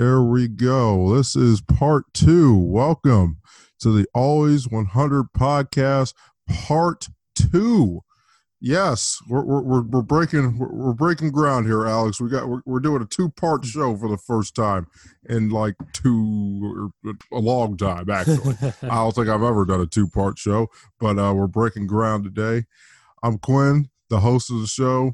Here we go. This is part two. Welcome to the Always 100 podcast, part two. Yes, we're, we're, we're breaking we're breaking ground here, Alex. We got we're, we're doing a two part show for the first time in like two a long time. Actually, I don't think I've ever done a two part show, but uh, we're breaking ground today. I'm Quinn, the host of the show.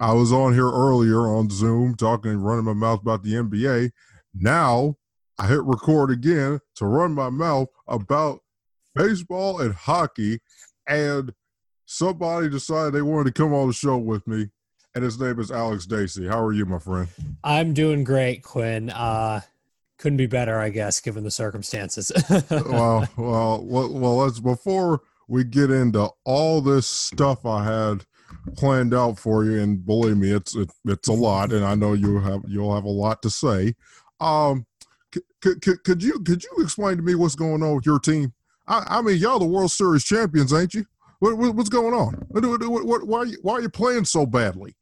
I was on here earlier on Zoom talking and running my mouth about the NBA. Now I hit record again to run my mouth about baseball and hockey. And somebody decided they wanted to come on the show with me. And his name is Alex Dacy. How are you, my friend? I'm doing great, Quinn. Uh, couldn't be better, I guess, given the circumstances. well, well, well, well, let's before we get into all this stuff I had planned out for you, and believe me, it's it, it's a lot, and I know you have you'll have a lot to say. Um, could, could, you could you explain to me what's going on with your team? I, I mean, y'all the World Series champions, ain't you? What, what, what's going on? What, what, why, are you, why are you playing so badly?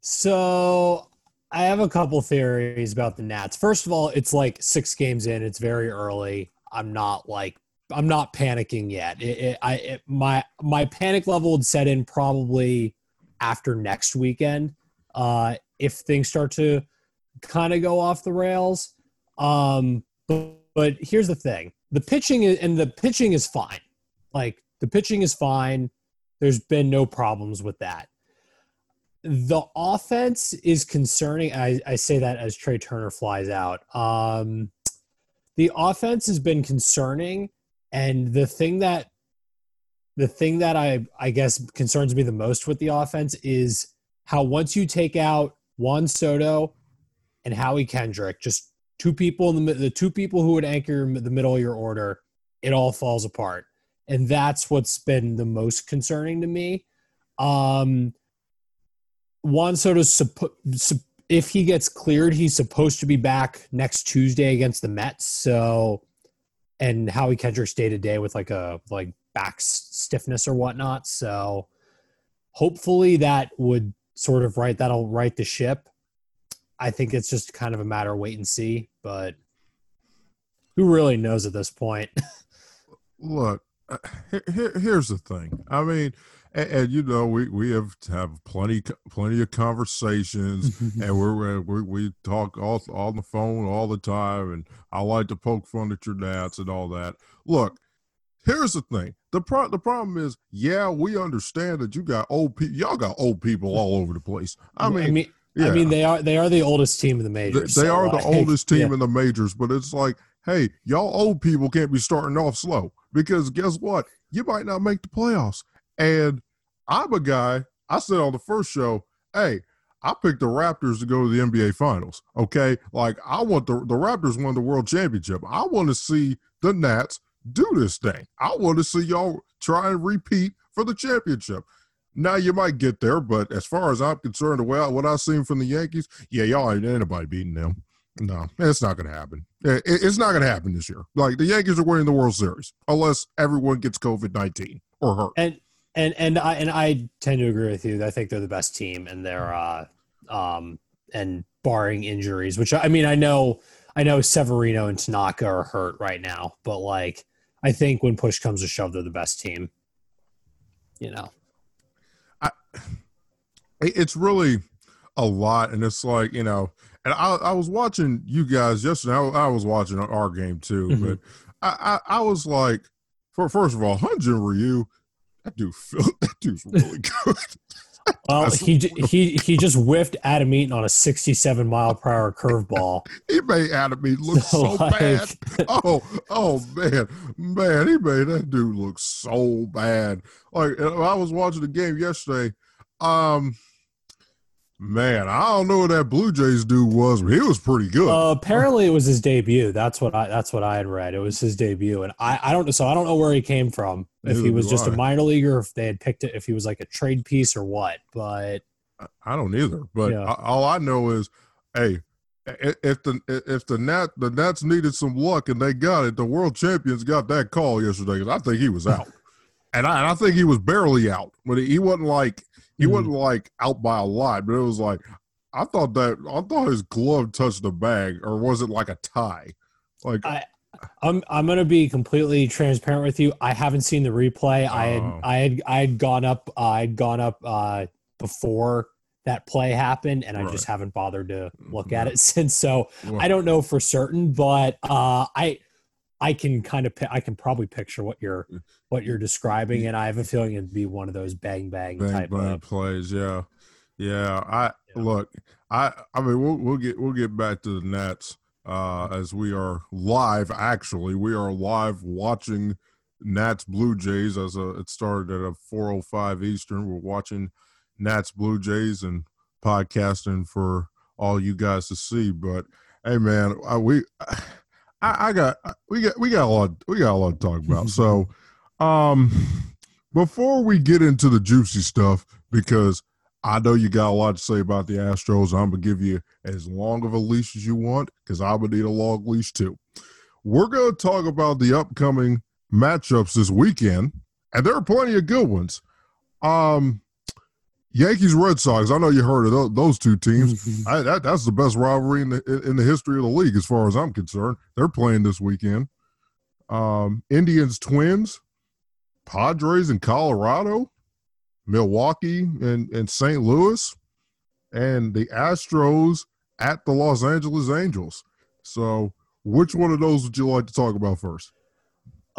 So I have a couple theories about the Nats. First of all, it's like six games in. It's very early. I'm not like I'm not panicking yet. It, it, I it, my my panic level would set in probably after next weekend. Uh, if things start to kind of go off the rails. Um, but, but here's the thing: the pitching is, and the pitching is fine. Like the pitching is fine. There's been no problems with that. The offense is concerning. I, I say that as Trea Turner flies out. Um, the offense has been concerning and the thing that the thing that I I guess concerns me the most with the offense is how once you take out Juan Soto and Howie Kendrick, just two people in the the two people who would anchor the middle of your order, it all falls apart, and that's what's been the most concerning to me. Um, Juan Soto's suppo- if he gets cleared, he's supposed to be back next Tuesday against the Mets. So and Howie Kendrick's day to day with like a like back stiffness or whatnot. So hopefully that would sort of right that'll right the ship. I think it's just kind of a matter of wait and see, but who really knows at this point? Look, uh, here, here's the thing. I mean, and, and, you know we we have have plenty plenty of conversations and we're, we we talk all on the phone all the time and I like to poke fun at your dads and all that. Look, here's the thing. The pro- the problem is, yeah, we understand that you got old people. Y'all got old people all over the place. I mean, I mean, yeah. I mean, they are they are the oldest team in the majors. They, they so are like, the oldest team yeah. in the majors, but it's like, hey, y'all old people can't be starting off slow because guess what? You might not make the playoffs. And I'm a guy, I said on the first show, hey, I picked the Raptors to go to the NBA Finals. Okay. Like, I want the, the Raptors won the world championship. I want to see the Nats do this thing. I want to see y'all try and repeat for the championship. Now you might get there, but as far as I'm concerned, well, what I've seen from the Yankees, yeah, y'all ain't anybody beating them. No, it's not going to happen. It's not going to happen this year. Like the Yankees are winning the World Series unless everyone gets COVID nineteen or hurt. And and and I and I tend to agree with you. I think they're the best team, and they're uh, um, and barring injuries, which I mean, I know, I know Severino and Tanaka are hurt right now, but like, I think when push comes to shove, they're the best team. You know, I, it's really a lot, and it's like you know, and I, I was watching you guys yesterday. I, I was watching our game too, mm-hmm. but I, I, I was like, for first of all, Hyun-Jin Ryu that dude, that dude's really good. Well, he he he just whiffed Adam Eaton on a 67 mile per hour curveball. he made Adam Eaton look so, so like, bad. Oh, oh man, man, he made that dude look so bad. Like I was watching the game yesterday. Um, Man, I don't know what that Blue Jays dude was, but he was pretty good. Uh, apparently, it was his debut. That's what I. That's what I had read. It was his debut, and I. I don't know. So I don't know where he came from. If Neither he was just I. a minor leaguer, if they had picked it, if he was like a trade piece or what. But I don't either. But yeah. all I know is, hey, if the if the Nat the Nats needed some luck and they got it, the world champions got that call yesterday because I think he was out, and I, and I think he was barely out, but he wasn't like he mm-hmm. wasn't like out by a lot, but it was like I thought that I thought his glove touched the bag, or was it like a tie? Like I, I'm I'm gonna be completely transparent with you. I haven't seen the replay. I had Oh. I had I had gone up uh, I had gone up uh, before that play happened, and I just haven't bothered to look at it since. So well, I don't know for certain, but uh, I I can kind of I can probably picture what you're what you're describing, mm. and I have a feeling it'd be one of those bang bang, bang type bang of. plays. Yeah, yeah. I Yeah. look. I I mean we'll we'll get we'll get back to the Nats uh, as we are live. Actually, we are live watching Nats Blue Jays as a it started at a four oh five Eastern. We're watching Nats Blue Jays and podcasting for all you guys to see. But hey, man, I, we I, I got we got we got a lot we got a lot to talk about. So, um, before we get into the juicy stuff, because I know you got a lot to say about the Astros, I'm gonna give you as long of a leash as you want, because I'm gonna need a long leash too. We're gonna talk about the upcoming matchups this weekend, and there are plenty of good ones. Um, Yankees Red Sox. I know you heard of those two teams. I, that, that's the best rivalry in the in the history of the league, as far as I'm concerned. They're playing this weekend. Um, Indians Twins, Padres in Colorado, Milwaukee and, and St. Louis, and the Astros at the Los Angeles Angels. So, which one of those would you like to talk about first?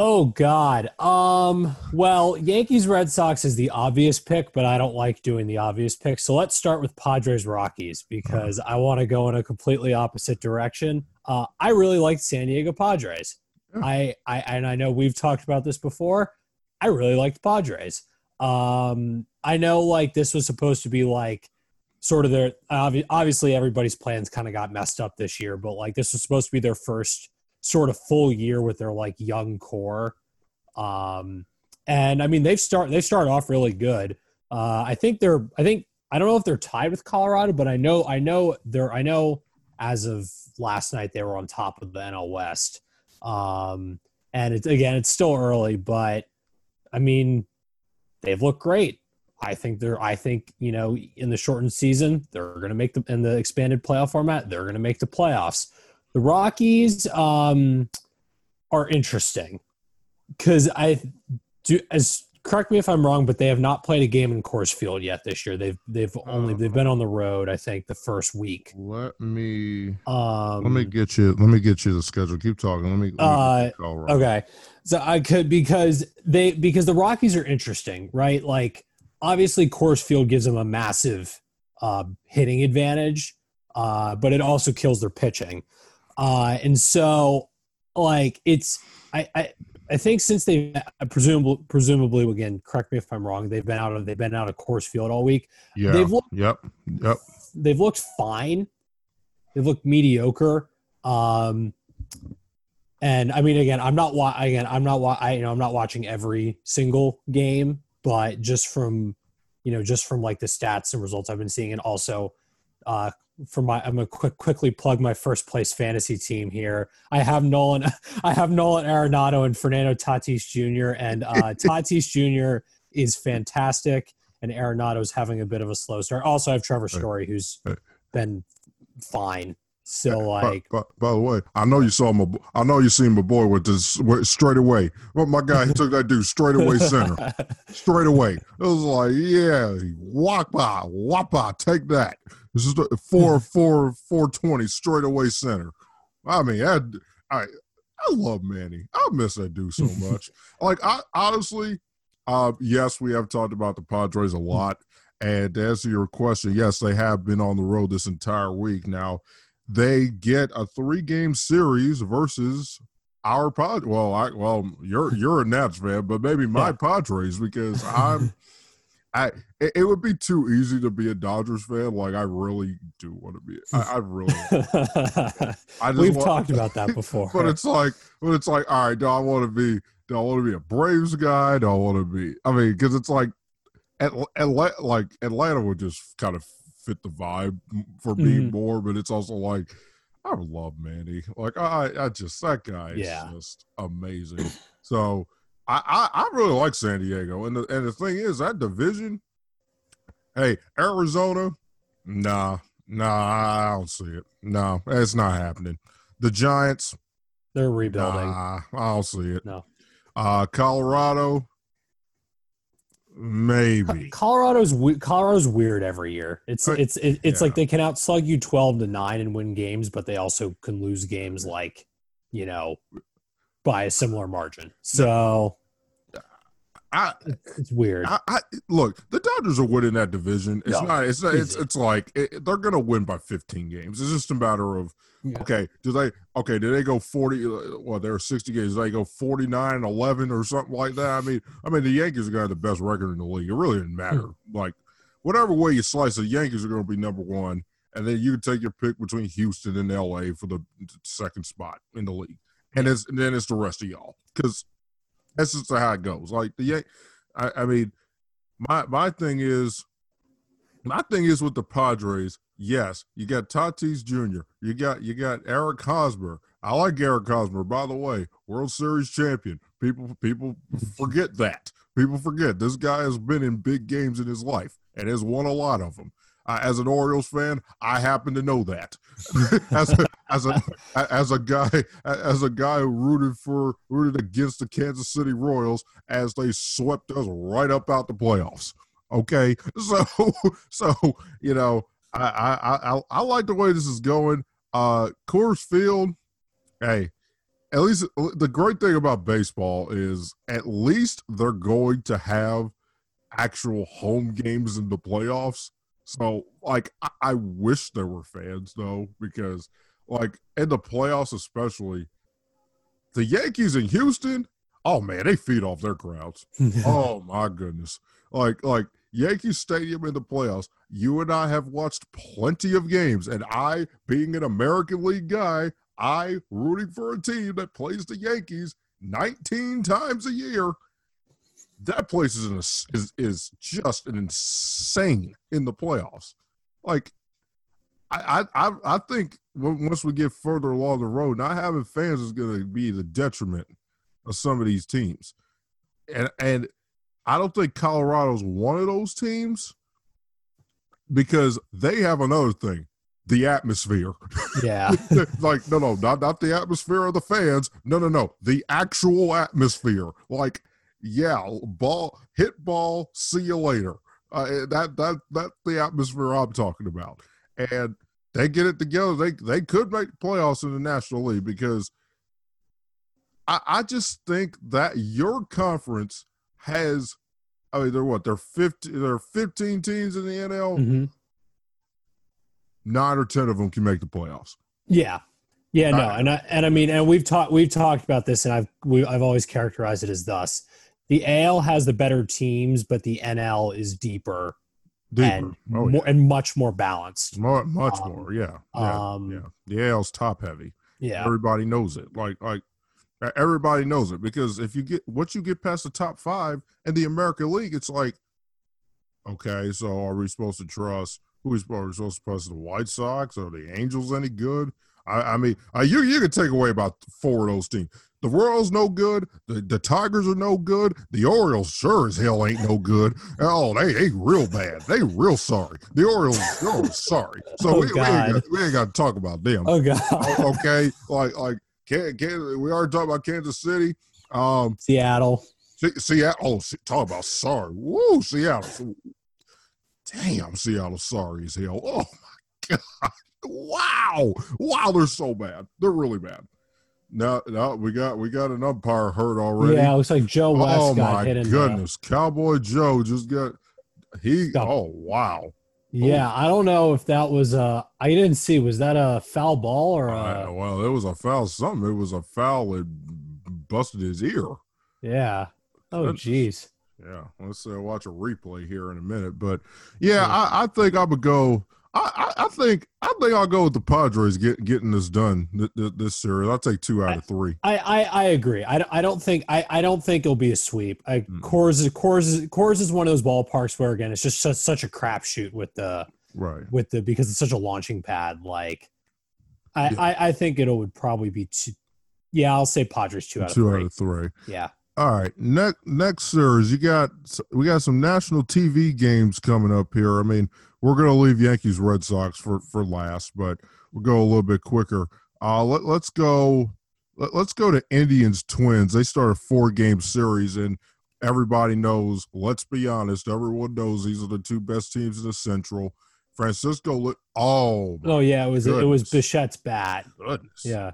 Oh God. Um. Well, Yankees Red Sox is the obvious pick, but I don't like doing the obvious pick. So let's start with Padres Rockies because I want to go in a completely opposite direction. Uh, I really like San Diego Padres. Yeah. I, I and I know we've talked about this before. I really liked Padres. Um, I know like this was supposed to be like sort of their obviously everybody's plans kind of got messed up this year, but like this was supposed to be their first sort of full year with their like young core. Um, and I mean they've start they start off really good. Uh, I think they're I think I don't know if they're tied with Colorado, but I know I know they're I know as of last night they were on top of the NL West. Um, and it's again it's still early, but I mean they've looked great. I think they're I think, you know, in the shortened season, they're gonna make the in the expanded playoff format, they're gonna make the playoffs. The Rockies um, are interesting because I do as correct me if I'm wrong, but they have not played a game in Coors Field yet this year. They've they've only they've been on the road. I think the first week. Let me Um, let me get you let me get you the schedule. Keep talking. Let me, let me Uh, Colorado. Okay. So I could because they because the Rockies are interesting, right? Like obviously Coors Field gives them a massive uh, hitting advantage, uh, but it also kills their pitching. Uh, and so like it's I, I I think since they presumably presumably again correct me if I'm wrong they've been out of they've been out of Coors Field all week Yeah. they've looked yep. Yep. they've looked fine. They've looked mediocre. Um, and I mean, again, I'm not wa- again, I'm not wa- I you know I'm not watching every single game, but just from you know just from like the stats and results I've been seeing, and also uh, for my I'm gonna quick quickly plug my first place fantasy team here. I have Nolan, I have Nolan Arenado and Fernando Tatis Jr. and uh, Tatis Jr. is fantastic and Arenado's having a bit of a slow start. Also, I have Trevor Story, who's been fine. So, By- like, by, by the way, I know you saw my. I know you seen my boy with this with, straight away. Well, my guy he took that dude straight away center, straight away. It was like, yeah, walk wapa, wapa, take that. This is the four, four, four twenty straight away center. I mean, I, I, I love Manny. I miss that dude so much. like, I honestly, uh, yes, we have talked about the Padres a lot. And to answer your question, yes, they have been on the road this entire week. Now, they get a three game series versus our pod. Well, I well, you're you're a Nats fan, but maybe my. Padres because I'm. I it, it would be too easy to be a Dodgers fan. Like I really do want to be. I, I really. I we've want, talked about that before. but it's like, but it's like, all right, do I want to be? Do I want to be a Braves guy? Do I want to be? I mean, because it's like, Atla- Atla- like Atlanta would just kind of fit the vibe for me Mhm. more. But it's also like, I love Manny. Like I, I just that guy is Yeah. just amazing. So I, I, I really like San Diego, and the and the thing is that division. Hey, Arizona, nah, Nah, I don't see it. No, it's not happening. The Giants, They're rebuilding. nah, I don't see it. No. Uh, Colorado, maybe. Colorado's Colorado's weird every year. It's Right. it's it, it's Yeah. like they can outslug you twelve to nine and win games, but they also can lose games like you know by a similar margin. So I, it's weird. I, I look. The Dodgers are winning that division. It's No, not. It's not, it's it's like it, they're gonna win by 15 games. It's just a matter of Yeah. okay. Do they okay? Do they go 40? uh, Well, there are 60 games. Do they go 49 11 or something like that? I mean, I mean the Yankees are gonna have the best record in the league. It really doesn't matter. Hmm. Like whatever way you slice it, the Yankees are gonna be number one, and then you can take your pick between Houston and LA for the second spot in the league, and it's and then it's the rest of y'all because that's just how it goes. Like the Yan- I, I mean, my my thing is, my thing is with the Padres. Yes, you got Tatis Jr. You got you got Eric Hosmer. I like Eric Hosmer, by the way, World Series champion. People people forget that. People forget this guy has been in big games in his life and has won a lot of them. Uh, as an Orioles fan, I happen to know that. as a as a as a guy as a guy who rooted for rooted against the Kansas City Royals as they swept us right up out the playoffs. Okay, so so you know I I I, I like the way this is going. Uh, Coors Field, hey, at least the great thing about baseball is at least they're going to have actual home games in the playoffs. So, like, I, I wish there were fans though, because like in the playoffs, especially the Yankees in Houston. Oh man, they feed off their crowds. oh my goodness! Like like Yankee Stadium in the playoffs. You and I have watched plenty of games, and I, being an American League guy, I rooting for a team that plays the Yankees 19 times a year. That place is an, is is just an insane in the playoffs. Like, I I I- think once we get further along the road, not having fans is going to be the detriment of some of these teams, and and I don't think Colorado's one of those teams because they have another thing, the atmosphere. yeah. like no no not not the atmosphere of the fans no no no the actual atmosphere like yeah ball hit ball see you later. Uh, that that that's the atmosphere i'm talking about. And they get it together. They they could make playoffs in the national league because i i just think that your conference has i mean they're what they're 50 there are 15 teams in the nl Mhm. nine or ten of them can make the playoffs. Yeah. Yeah, no, and I and I mean, and we've talked we've talked about this, and I've we, I've always characterized it as thus: the AL has the better teams, but the NL is deeper, Deeper. and Oh, more and much more balanced. More, much Um, more, yeah, yeah, um, yeah. The AL's top heavy. Yeah, Everybody knows it. Like, like everybody knows it because if you get once you get past the top five in the American League, it's like, okay, so are we supposed to trust? Who is are we supposed to trust? The White Sox or the Angels any good? I, I mean, uh, you you can take away about four of those teams. The Royals no good. The, the Tigers are no good. The Orioles sure as hell ain't no good. Oh, they they real bad. They real sorry. The Orioles, Orioles sorry. So Oh, we, we ain't got, we ain't got to talk about them. Oh god, Oh, okay, like like can, can, we already talked about Kansas City. Um, Seattle. Se- Seattle. Oh, talk about sorry. Woo, Seattle. Damn, Seattle. Sorry as hell. Oh my god. Wow. Wow. They're so bad. They're really bad. Now, now we got we got an umpire hurt already. Yeah, it looks like Joe West oh got my hit in the. goodness, Cowboy Joe just got he. Got- Oh wow. Yeah, I don't know if that was a. I didn't see. Was that a foul ball or Uh, a? well, it was a foul. Something. It was a foul It busted his ear. Yeah. Oh jeez. Yeah, let's uh, watch a replay here in a minute. But yeah, I, I think I would go. I, I, think I think I'll go with the Padres get, getting this done th- th- this series. I'll take two out of three. I, I, I agree. I, I don't think I, I don't think it'll be a sweep. I, Mm. Coors is Coors is Coors is one of those ballparks where again it's just such, such a crapshoot with the Right. with the because it's such a launching pad. Like I, Yeah. I, I think it would probably be two. Yeah, I'll say Padres two out of Two three. out of three. Yeah. All right. Next next series, you got we got some national TV games coming up here. I mean, we're gonna leave Yankees Red Sox for for last, but we'll go a little bit quicker. Uh, let, let's go. Let, let's go to Indians Twins. They start a four game series, and everybody knows. Let's be honest. Everyone knows these are the two best teams in the Central. Francisco. Oh. Oh yeah, it was goodness. it was Bichette's bat. Goodness. Yeah.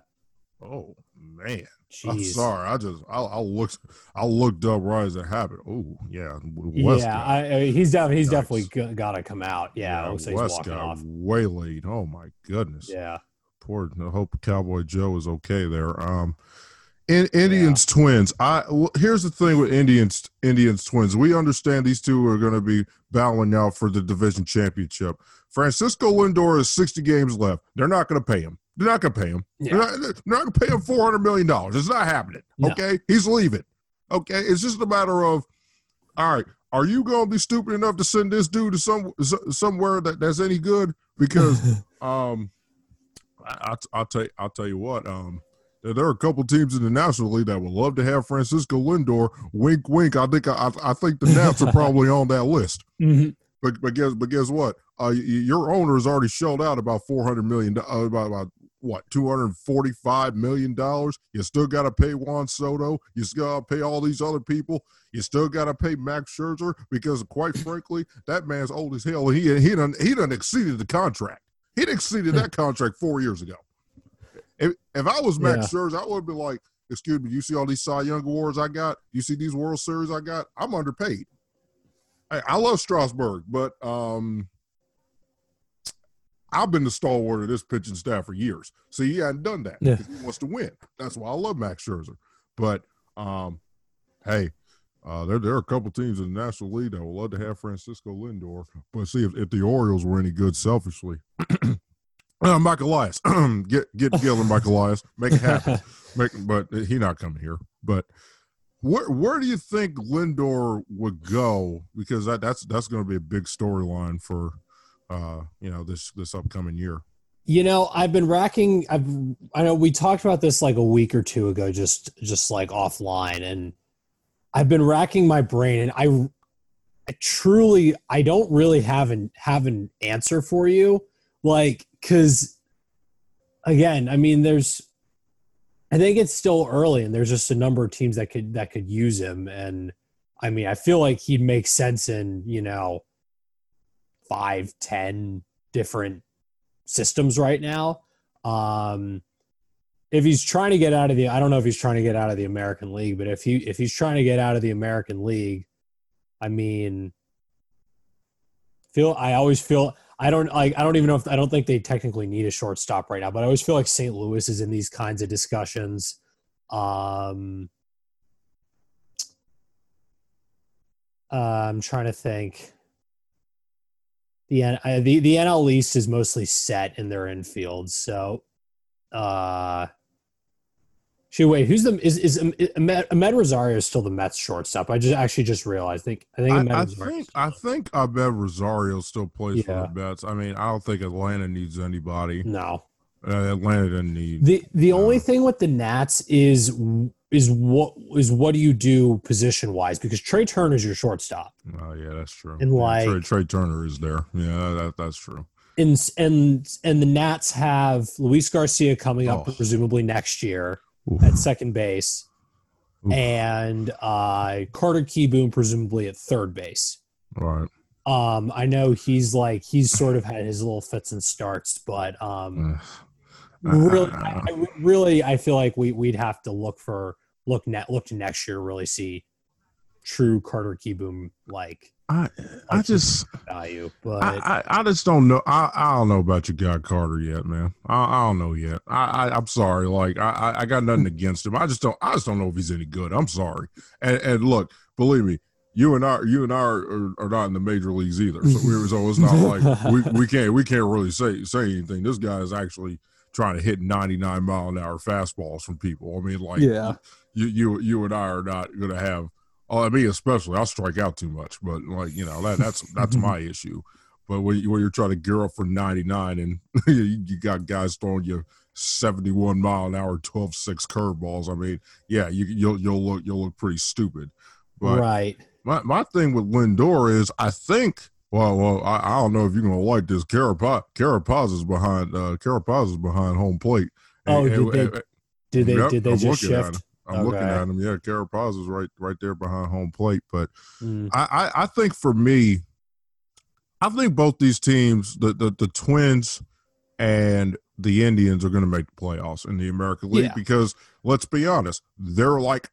Oh man. Jeez. I'm sorry. I just I, I looked I looked up right as it happened. Oh yeah, West yeah. I, he's definitely he's nice. definitely got to come out. Yeah, yeah West he's walking off. Waylaid. Oh my goodness. Yeah. Poor. I hope Cowboy Joe is okay there. Um, in, Indians yeah. Twins. I well, here's the thing with Indians Indians Twins. We understand these two are going to be battling out for the division championship. Francisco Lindor has 60 games left. They're not going to pay him. They're not going to pay him. Yeah. They're not, they're not going to pay him four hundred million dollars. It's not happening. No. Okay, he's leaving. Okay, it's just a matter of, all right, are you going to be stupid enough to send this dude to some somewhere that, that's any good? Because, um, I, I, will tell you, I'll tell you what, um, there are a couple teams in the National League that would love to have Francisco Lindor. Wink, wink. I think I, I think the Nats are probably on that list. Mm-hmm. But but guess but guess what? Uh, your owner has already shelled out about four hundred million. Uh, about about what two hundred forty five million dollars. You still got to pay Juan Soto. You still got to pay all these other people. You still got to pay Max Scherzer because, quite frankly, that man's old as hell. He he done he done exceeded the contract. He'd exceeded that contract four years ago. If, if I was Max yeah. Scherzer, I would be like, "Excuse me, you see all these Cy Young awards I got? You see these World Series I got? I'm underpaid." I, I love Strasburg, but um, I've been the stalwart of this pitching staff for years. See, he hadn't done that. Yeah. He wants to win. That's why I love Max Scherzer. But um, hey, uh, there, there are a couple teams in the National League that would love to have Francisco Lindor. But see, if, if the Orioles were any good selfishly, uh, Mike Elias, get get together, Mike Elias, make it happen. Make, but he not coming here. But where where do you think Lindor would go? Because that, that's that's going to be a big storyline for uh, you know this this upcoming year. You know, I've been racking. I've I know we talked about this like a week or two ago, just just like offline, and I've been racking my brain, and I, I truly I don't really have an have an answer for you, like because again, I mean, there's I think it's still early, and there's just a number of teams that could that could use him. And I mean, I feel like he'd make sense in you know five, ten different systems right now. Um, if he's trying to get out of the, I don't know if he's trying to get out of the American League, but if he if he's trying to get out of the American League, I mean, feel I always feel I don't like I don't even know if I don't think they technically need a shortstop right now, but I always feel like St. Louis is in these kinds of discussions. Um, uh, I'm trying to think. The, uh, the the NL East is mostly set in their infield, so uh, Shoot, wait, who's the is is Amed Rosario is still the Mets shortstop? I just actually just realized. I think I think I, I think I think Amed Rosario still plays yeah. for the Mets. I mean, I don't think Atlanta needs anybody. No, uh, Atlanta doesn't need the the uh, only thing with the Nats is is what is what do you do position wise because Trea Turner is your shortstop. Oh yeah, that's true. And yeah, like Trea, Trea Turner is there. Yeah, that, that's true. And and and the Nats have Luis Garcia coming up oh. presumably next year. Oof. at second base, Oof. and uh, Carter Kieboom presumably at third base. Right. Um, I know he's like he's sort of had his little fits and starts, but um, really, I, I, really, I feel like we we'd have to look for look net look to next year really see true Carter Kieboom like I I just value, but I, I, I, just don't know. I, I don't know about your guy Carter yet, man. I, I don't know yet. I, I am sorry. Like I I got nothing against him. I just don't I just don't know if he's any good. I'm sorry. And and look, believe me, you and I you and I are, are not in the major leagues either. So we so it's not like we, we can't we can't really say say anything. This guy is actually trying to hit 99 mile an hour fastballs from people. I mean, like yeah, you you you and I are not going to have Oh, me especially. I'll strike out too much, but like you know that that's that's my issue. But when, you, when you're trying to gear up for 99 and you got guys throwing you 71 mile an hour 12-6 curveballs, I mean, yeah, you, you'll you'll look you'll look pretty stupid. But right. My my thing with Lindor is I think Well, well, I, I don't know if you're gonna like this. Carapazza, Carapazza is behind. Uh, Carapazza is behind home plate. Oh, And- did and- they- and- Did they Yep, did they just shift? I'm looking at him. Yeah, Carapazza is right, right there behind home plate. But Mm. I, I, I think for me, I think both these teams, the the, the Twins and the Indians, are going to make the playoffs in the American League Yeah. because let's be honest, they're like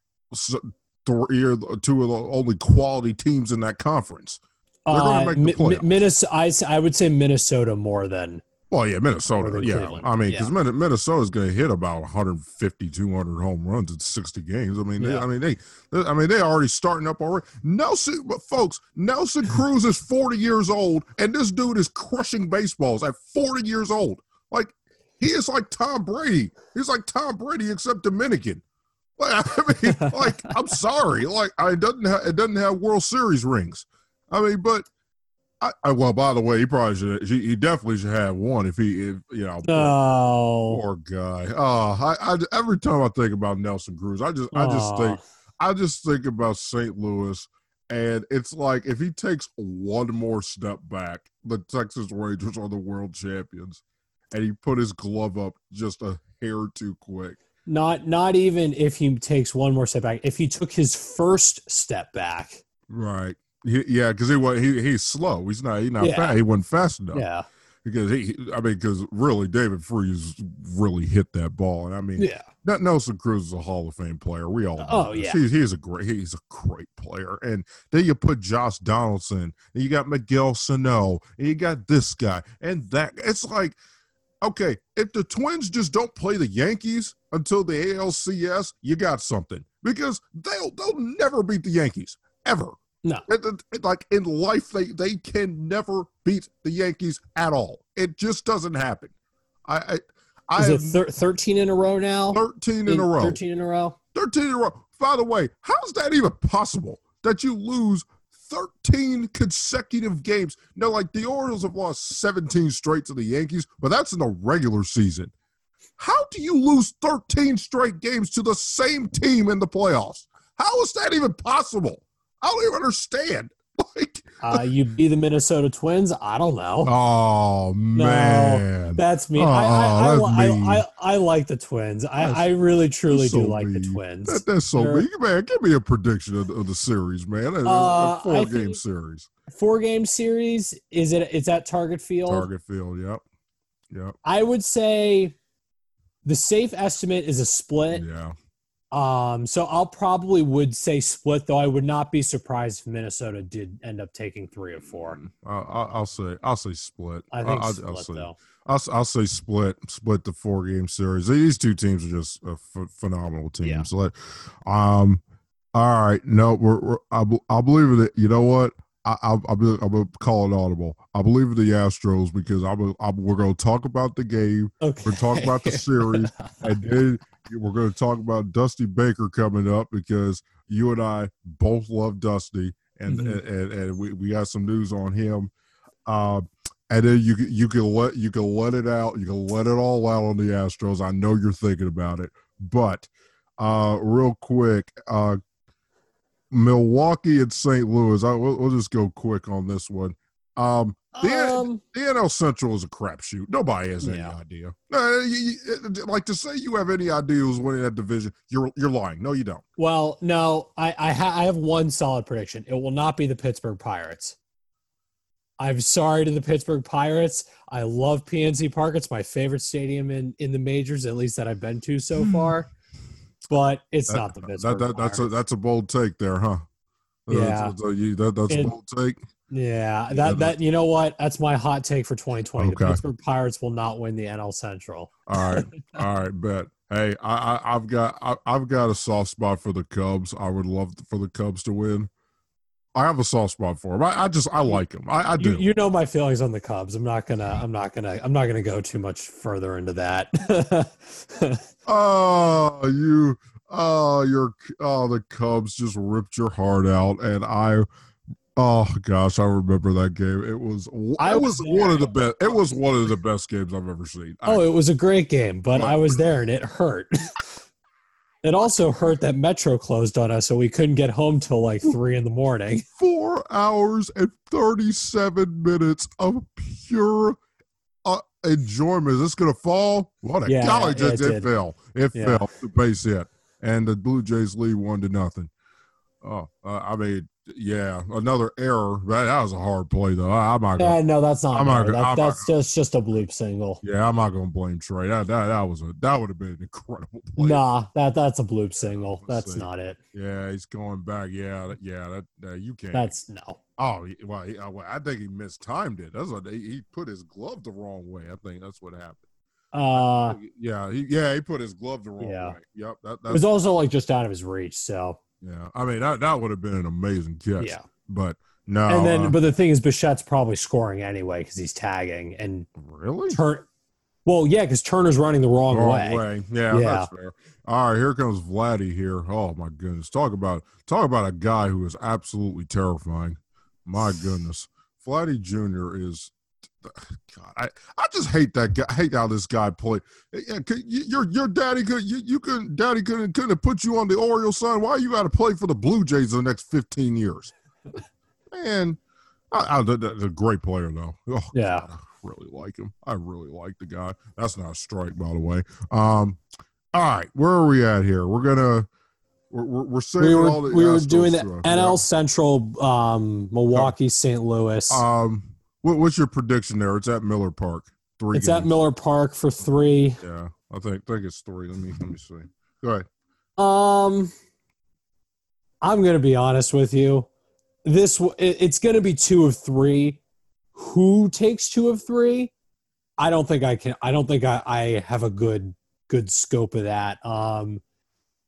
three or two of the only quality teams in that conference. They're Uh, make the Mi- Mi- playoffs. Minnesota. I would say Minnesota more than Well, yeah, Minnesota. Yeah, Cleveland. I mean, because Minnesota's going to hit about 150, 200 home runs in 60 games. I mean, they, Yeah. I mean, they, they- I mean, they already starting up already. Nelson, but folks, Nelson Cruz is 40 years old, and this dude is crushing baseballs at 40 years old. Like he is like Tom Brady. He's like Tom Brady except Dominican. Like, I mean, like I'm sorry, like I doesn't have it doesn't have World Series rings. I mean, but. I, I, well, by the way, he probably should. He, definitely should have one if he, if you know, oh. Poor guy. Oh, I, I every time I think about Nelson Cruz, I just I just think oh. I just think about St. Louis, and it's like if he takes one more step back, the Texas Rangers are the world champions, and he put his glove up just a hair too quick. Not not even if he takes one more step back. If he took his first step back, Right. He, yeah, because he was he he's slow. He's not he's not Yeah. fast. He wasn't fast enough. yeah, Because he, I mean, because really, David Freese really hit that ball, and I mean, yeah, Nelson Cruz is a Hall of Fame player. We all know Oh, this. yeah. He's, he's a great he's a great player. And then you put Josh Donaldson, and you got Miguel Sano, and you got this guy and that. It's like, okay, if the Twins just don't play the Yankees until the ALCS, you got something because they'll they'll never beat the Yankees ever. No. It- it- it- like in life, they they can never beat the Yankees at all. It just doesn't happen. I I, I is it have thir- thirteen in a row now? thirteen in a row. Thirteen in a row. 13 in a row. By the way, how is that even possible that you lose 13 consecutive games? No, like the Orioles have lost 17 straight to the Yankees, but that's in the regular season. How do you lose 13 straight games to the same team in the playoffs? How is that even possible? I don't even understand. Like, Uh, you be the Minnesota Twins. I don't know. oh man. That's me. Oh, I, I, I, that's I, mean. I, I like the Twins. I, I really truly so do like the. Twins. That, that's so They're- big, man. Give me a prediction of, of the series, man. A, Uh, four game series. Four game series. Is it? It's at Target Field. Target field. Yep. Yep. I would say the safe estimate is a split. Yeah. Um, so I'll probably would say split, though I would not be surprised if Minnesota did end up taking three or four. I'll, I'll- I'll say I'll say split. I think I'll, split I'll say though. I'll, I'll say split. Split the four game series. These two teams are just uh, ph phenomenal Yeah. teams. Let, um, all right. No, we're, we're I, I believe that. You know what? I, I, I'm gonna I'm gonna call it audible. I believe in the Astros because I'm, I'm we're gonna talk about the game. Okay. We're talking about the series, and then we're going to talk about Dusty Baker coming up because you and I both love Dusty, and Mhm. and, and, and we, we got some news on him. Uh, and then you can- you can let you can let it out. You can let it all out on the Astros. I know you're thinking about it, but uh, real quick, uh, Milwaukee and St. Louis. I, we'll, we'll just go quick on this one. Um, Yeah. Um, the NL Central is a crapshoot. Nobody has any Yeah. idea. Uh, you- you- like to say you have any idea who's winning that division, you're you're lying. No, you don't. well, no, I I, ha- I have one solid prediction. It will not be the Pittsburgh Pirates. I'm sorry to the Pittsburgh Pirates. I love PNC Park. It's my favorite stadium in in the majors, at least that I've been to so far. But it's That- not the That, Pittsburgh. that, that's a that's a bold take there, huh? Yeah. That's, that's that- that's a bold take. Yeah, Yeah, that that you know what? That's my hot take for 2020. Okay. The Pittsburgh Pirates will not win the NL Central. All right, all right, bet. Hey, I, I I've got I, I've got a soft spot for the Cubs. I would love for the Cubs to win. I have a soft spot for him. I, I just I like him. I, I do. You, you know my feelings on the Cubs. I'm not gonna. I'm not gonna. I'm not gonna go too much further into that. Oh, you, oh, your, oh, the Cubs just ripped your heart out, and I, oh gosh, I remember that game. It was, I was was one of the best. It was one of the best games I've ever seen. I- oh, it was a great game, but I was there and it hurt. It also hurt that Metro closed on us, so we couldn't get home till like three in the morning. Four hours and 37 minutes of pure uh, enjoyment. Is this going to fall? What a Yeah, college! yeah, it, it it fell. It Yeah. fell. The base hit. And the Blue Jays lead one to nothing. Oh, uh, I mean, yeah, another error. That, that was a hard play, though. I, I'm not gonna, Yeah, no, that's not. I'm not gonna- That- I'm not that's just just a bloop single. yeah, I'm not going to blame Trea. That, that that was a that would have been an incredible play. Nah, that that's a bloop single. That's see. not it. Yeah, he's going back. Yeah, yeah, that, you can't. That's no. Oh, well, he, well, I think he mistimed it. That's what he, put his glove the wrong way. I think that's what happened. Uh, yeah, he, yeah, he put his glove the wrong Yeah. way. Yep, that, it was also like just out of his reach. So yeah. I mean, that that would have been an amazing catch. yeah. but no. and then, uh, but the thing is, Bichette's probably scoring anyway because he's tagging and really turn. Well, yeah, because Turner's running the wrong, wrong way. way. Yeah, Yeah. that's fair. All right, here comes Vladdy here. Oh my goodness, talk about talk about a guy who is absolutely terrifying. My goodness, Vladdy Jr. is. God, I, I just hate that guy. I hate how this guy played. Yeah, could- you- your your daddy could you, you couldn't daddy couldn't couldn't have put you on the Orioles son. Why you got to play for the Blue Jays the next fifteen years? Man, I, I, that's a great player though. Oh, Yeah. God, I really like him. I really like the guy. That's not a strike, by the way. Um, all right, where are we at here? We're gonna we're we're, we're saving We were all the we were doing the. NL Central, um, Milwaukee, St. Louis. Um, what, what's your prediction there? It's at Miller Park. Three. it's at. Miller Park for three. Yeah, I think think it's three. Let me let me see. Go ahead. Um, I'm gonna be honest with you. This it's gonna be two of three. Who takes two of three? I don't think I can. I don't think I, I have a good good scope of that. Um,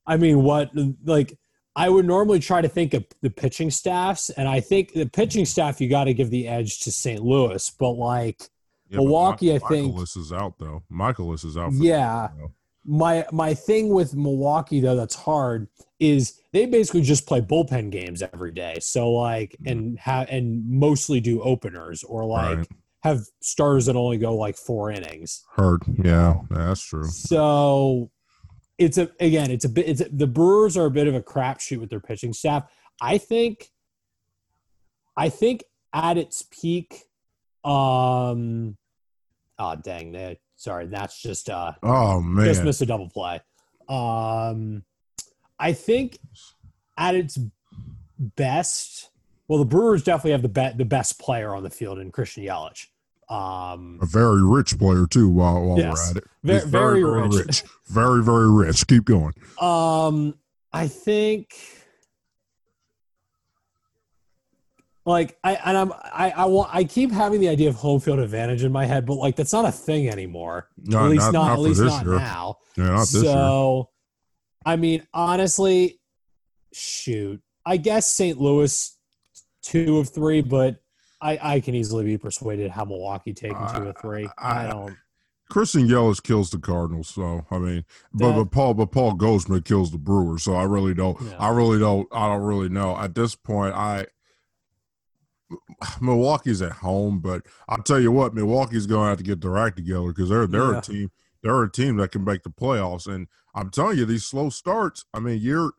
I mean, what like I would normally try to think of the pitching staffs, and I think the pitching staff you got to give the edge to St. Louis, but like Yeah, but Milwaukee, Mi- I think- Mikolas is out though. Mikolas is out. Yeah. My my thing with Milwaukee though that's hard is they basically just play bullpen games every day. So like mm-hmm. and have and mostly do openers or like Right. have stars that only go like four innings. hurt. Yeah, that's true. So it's a again it's a bit it's a, the Brewers are a bit of a crapshoot with their pitching staff. I think I think at its peak um oh dang that sorry that's just uh Oh man. just missed a double play. Um, I think at its best, well, the Brewers definitely have the be- the best player on the field in Christian Yelich. Um, a very rich player too. While while Yes. we're at it, Ve- He's very rich. very very rich. Keep going. um, I think. Like I and I'm I I want I keep having the idea of home field advantage in my head, but like that's not a thing anymore. No, at least not, at least not year. now. Yeah, not this year. so, I mean, honestly, shoot, I guess St. Louis two of three, but I, I can easily be persuaded how Milwaukee taking two or uh, three. I, I- don't. Christian Yelich kills the Cardinals, so I mean, but, That- but Paul, but Paul Goldschmidt kills the Brewers. So I really don't, Yeah. I really don't, I don't really know at this point. I Milwaukee's at home, but I'll tell you what, Milwaukee's going to have to get their act together because they're they're Yeah. a team, they're a team that can make the playoffs. And I'm telling you, these slow starts. I mean, you're,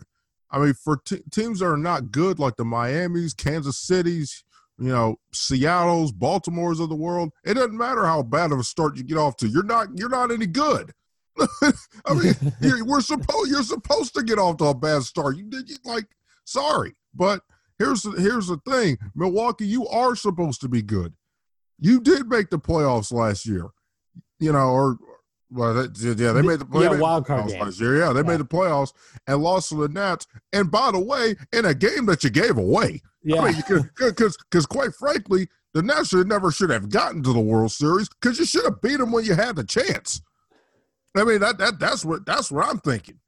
I mean, for te teams that are not good like the Miami's, Kansas Cities, you know, Seattle's, Baltimore's of the world. It doesn't matter how bad of a start you get off to. You're not you're not any good. I mean, we're supposed you're supposed to get off to a bad start. You did you, like sorry, but here's the, here's the thing, Milwaukee, you are supposed to be good. You did make the playoffs last year, you know, or well, that, yeah, they made the they Yeah, made wild card playoffs last year. Yeah, they Yeah. made the playoffs and lost to the Nats. And by the way, in a game that you gave away. Yeah, I mean, because because quite frankly, the Nats should never should have gotten to the World Series because you should have beat them when you had the chance. I mean that that that's what that's what I'm thinking,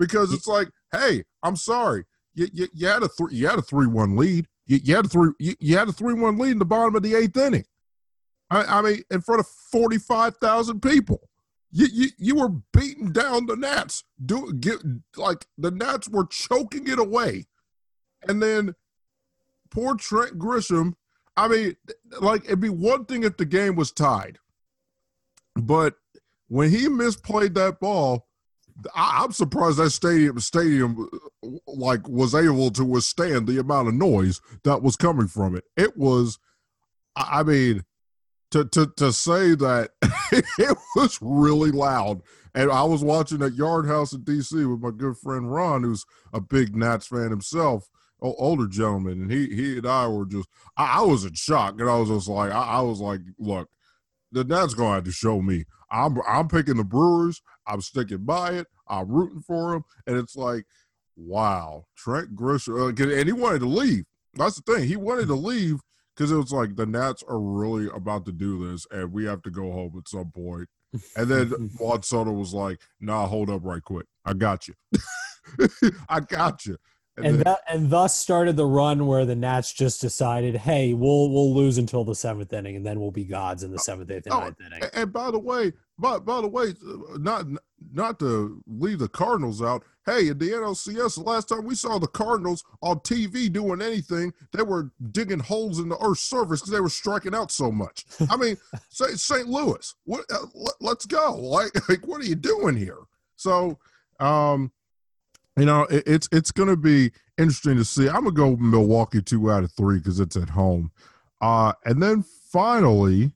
because it's like, hey, I'm sorry, you you, you had a three you had a three one lead, you, you had a three you, you had a three one lead in the bottom of the eighth inning. I, I mean, in front of forty five thousand people. You, you you were beating down the Nats. Do get like the Nats were choking it away, and then poor Trent Grisham. I mean, like it'd be one thing if the game was tied, but when he misplayed that ball, I, I'm surprised that stadium stadium like was able to withstand the amount of noise that was coming from it. It was, I mean, to to to say that it was really loud. And I was watching at Yard House in DC with my good friend Ron, who's a big Nats fan himself, older gentleman, and he he and I were just I, I was in shock, and I was just like I, I was like, look, the Nats gonna have to show me. I'm I'm picking the Brewers. I'm sticking by it. I'm rooting for them, and it's like, wow, Trent Grisham, uh, and he wanted to leave. That's the thing. He wanted to leave because it was like the Nats are really about to do this, and we have to go home at some point. And then Juan Soto was like, "Nah, hold up, right quick. I got you. I got you." And then- that and thus started the run where the Nats just decided, hey, we'll we'll lose until the seventh inning, and then we'll be gods in the seventh, eighth, and Oh, ninth inning. And, and by the way, by, by the way, uh, not not to leave the Cardinals out. Hey, in the NLCS, the last time we saw the Cardinals on TV doing anything, they were digging holes in the Earth's surface because they were striking out so much. I mean, say St. Louis, what? Uh, let, us go. Like, like, what are you doing here? So, um, you know, it, it's it's going to be interesting to see. I'm gonna go Milwaukee two out of three because it's at home, uh, and then finally.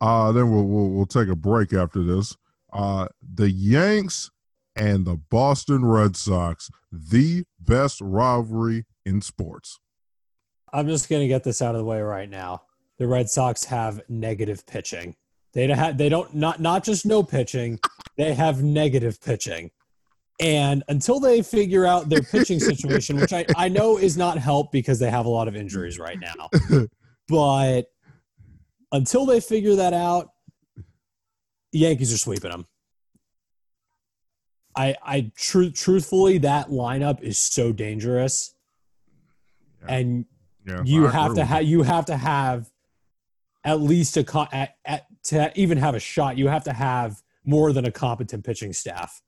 Uh, then we'll, we'll we'll take a break after this. Uh, the Yanks and the Boston Red Sox, the best rivalry in sports. I'm just gonna get this out of the way right now. The Red Sox have negative pitching. They don't have, they don't not not just no pitching, they have negative pitching. And until they figure out their pitching situation, which I, I know is not helped because they have a lot of injuries right now, but until they figure that out, Yankees are sweeping them. I I tru- truthfully that lineup is so dangerous, Yeah. and Yeah, you I have to have you have to have at least a co- at, at to even have a shot. You have to have more than a competent pitching staff.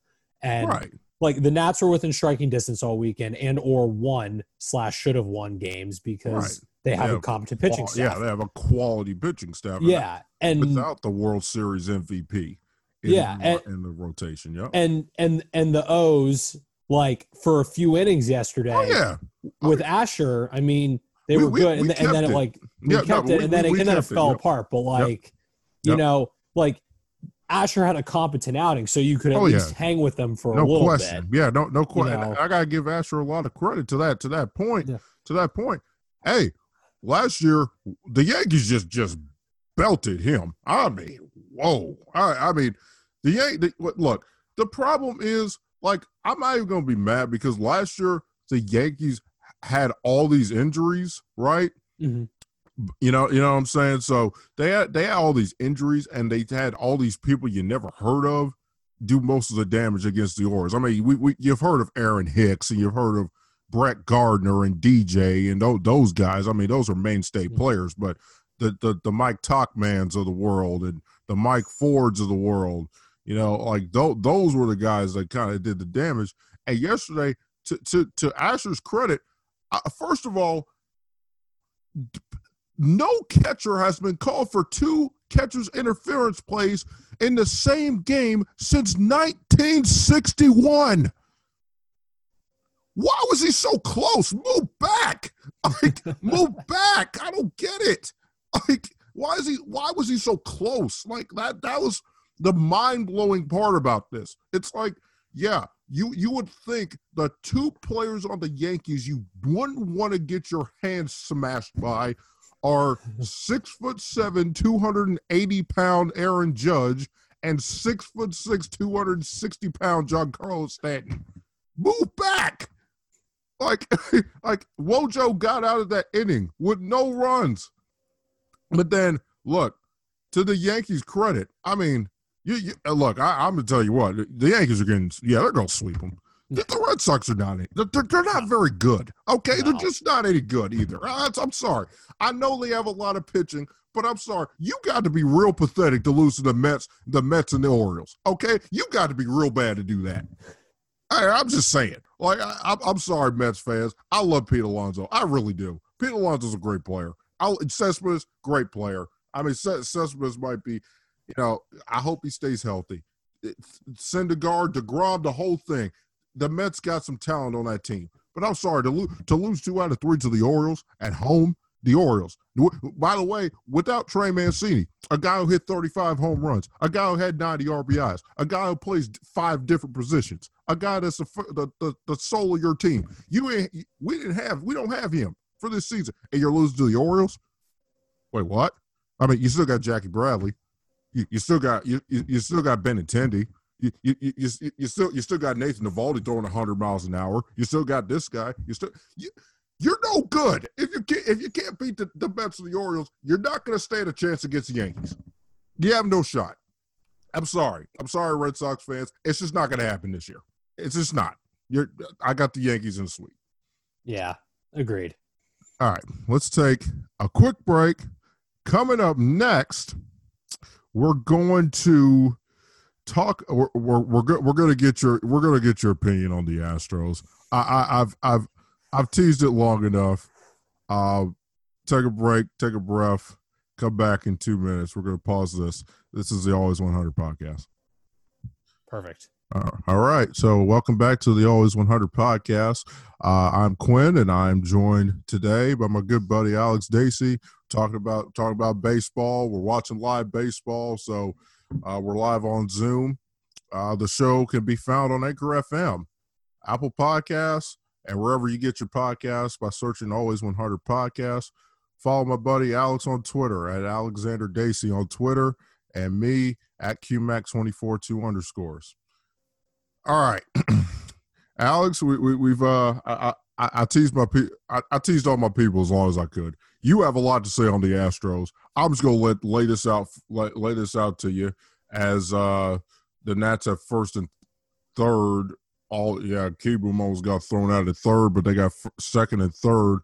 And right. like the Nats were within striking distance all weekend, and or won slash should have won games because Right. they have Yeah, a competent pitching Qual- yeah, they have a quality pitching staff. Yeah, and without the World Series MVP. In, Yeah, and- in the rotation. Yeah. and and and the O's like for a few innings yesterday Oh yeah. with Asher. I mean, they We- were good, we and, then- and then it it. like we Yeah, no, kept it, we- and then we- it, we and then it it, fell apart. But like, you Yep. know, like Asher had a competent outing, so you could at Oh, least yeah. hang with them for a little question. bit. Yeah, no, no question. know. I gotta give Asher a lot of credit to that. To that point. Yeah. To that point. Hey, last year the Yankees just just belted him. I mean, whoa. I, I mean, the Yankees. Look, the problem is like I'm not even gonna be mad because last year the Yankees had all these injuries, right? Mhm. You know, you know what I'm saying. So they had they had all these injuries, and they had all these people you never heard of do most of the damage against the Orioles. I mean, we, we you've heard of Aaron Hicks, and you've heard of Brett Gardner and DJ, and those, those guys. I mean, those are mainstay Mhm. players, but the the the Mike Tauchmans of the world and the Mike Fords of the world, you know, like those those were the guys that kind of did the damage. And yesterday, to to to Asher's credit, uh, first of all, no catcher has been called for two catcher's interference plays in the same game since 1961. Why was he so close? Move back. Like, move back. I don't get it. Like, why is he why was he so close? Like that that was the mind-blowing part about this. It's like, yeah, you you would think the two players on the Yankees you wouldn't want to get your hands smashed by are six foot seven, 280 pound Aaron Judge and six foot six, 260 pound Giancarlo Stanton. Move back. Like, like Wojo got out of that inning with no runs. But then look, to the Yankees' credit, I mean, you, you uh, look, I, I'm gonna tell you what, the Yankees are getting yeah, they're gonna sweep them. The, the Red Sox are not they're, they're, not very good. Okay, they're just not any good either. I, I'm sorry. I know they have a lot of pitching, but I'm sorry. You got to be real pathetic to lose to the Mets, the Mets and the Orioles. Okay, you got to be real bad to do that. I, I'm just saying. Like, I, I'm, I'm sorry, Mets fans. I love Pete Alonso. I really do. Pete Alonso's a great player. I'll, Cespedes, great player. I mean, Ces- Cespedes might be, you know, I hope he stays healthy. Syndergaard, DeGrom, the whole thing. The Mets got some talent on that team. But I'm sorry to, lo- to lose two out of three to the Orioles at home. The Orioles. By the way, without Trey Mancini, a guy who hit 35 home runs, a guy who had 90 RBIs, a guy who plays five different positions, a guy that's the the, the, soul of your team. You ain't, we didn't have we don't have him for this season, and you're losing to the Orioles. Wait, what? I mean, you still got Jackie Bradley. You, you still got you, you still got Benintendi. You, you, you, you, still you still got Nathan Eovaldi throwing 100 miles an hour. You still got this guy. You still you, you're no good if you can't if you can't beat the, the Mets or the Orioles. You're not going to stand a chance against the Yankees. You have no shot. I'm sorry. I'm sorry, Red Sox fans. It's just not going to happen this year. It's just not. You're. I got the Yankees in the sweep. Yeah, agreed. All right, let's take a quick break. Coming up next, we're going to talk. We're we're we're, go, we're going to get your we're going to get your opinion on the Astros. I, I I've I've I've teased it long enough. Uh, take a break, take a breath, come back in two minutes. We're going to pause this. This is the Always 100 podcast. Perfect. Uh, all right. So, welcome back to the Always 100 podcast. Uh, I'm Quinn, and I'm joined today by my good buddy Alex Dacy. Talking about talking about baseball. We're watching live baseball, so uh, we're live on Zoom. Uh, the show can be found on Anchor FM, Apple Podcasts, and wherever you get your podcasts by searching Always 100 Podcasts. Follow my buddy Alex on Twitter at Alexander Dacy on Twitter and me at QMac24 two underscores. All right. Alex, we, we, have uh, I, I, I, teased my pe- I, I, teased all my people as long as I could. You have a lot to say on the Astros. I'm just gonna let lay this out lay, lay this out to you as uh, the Nats have first and third all yeah, Kieboom almost got thrown out at third, but they got f- second and third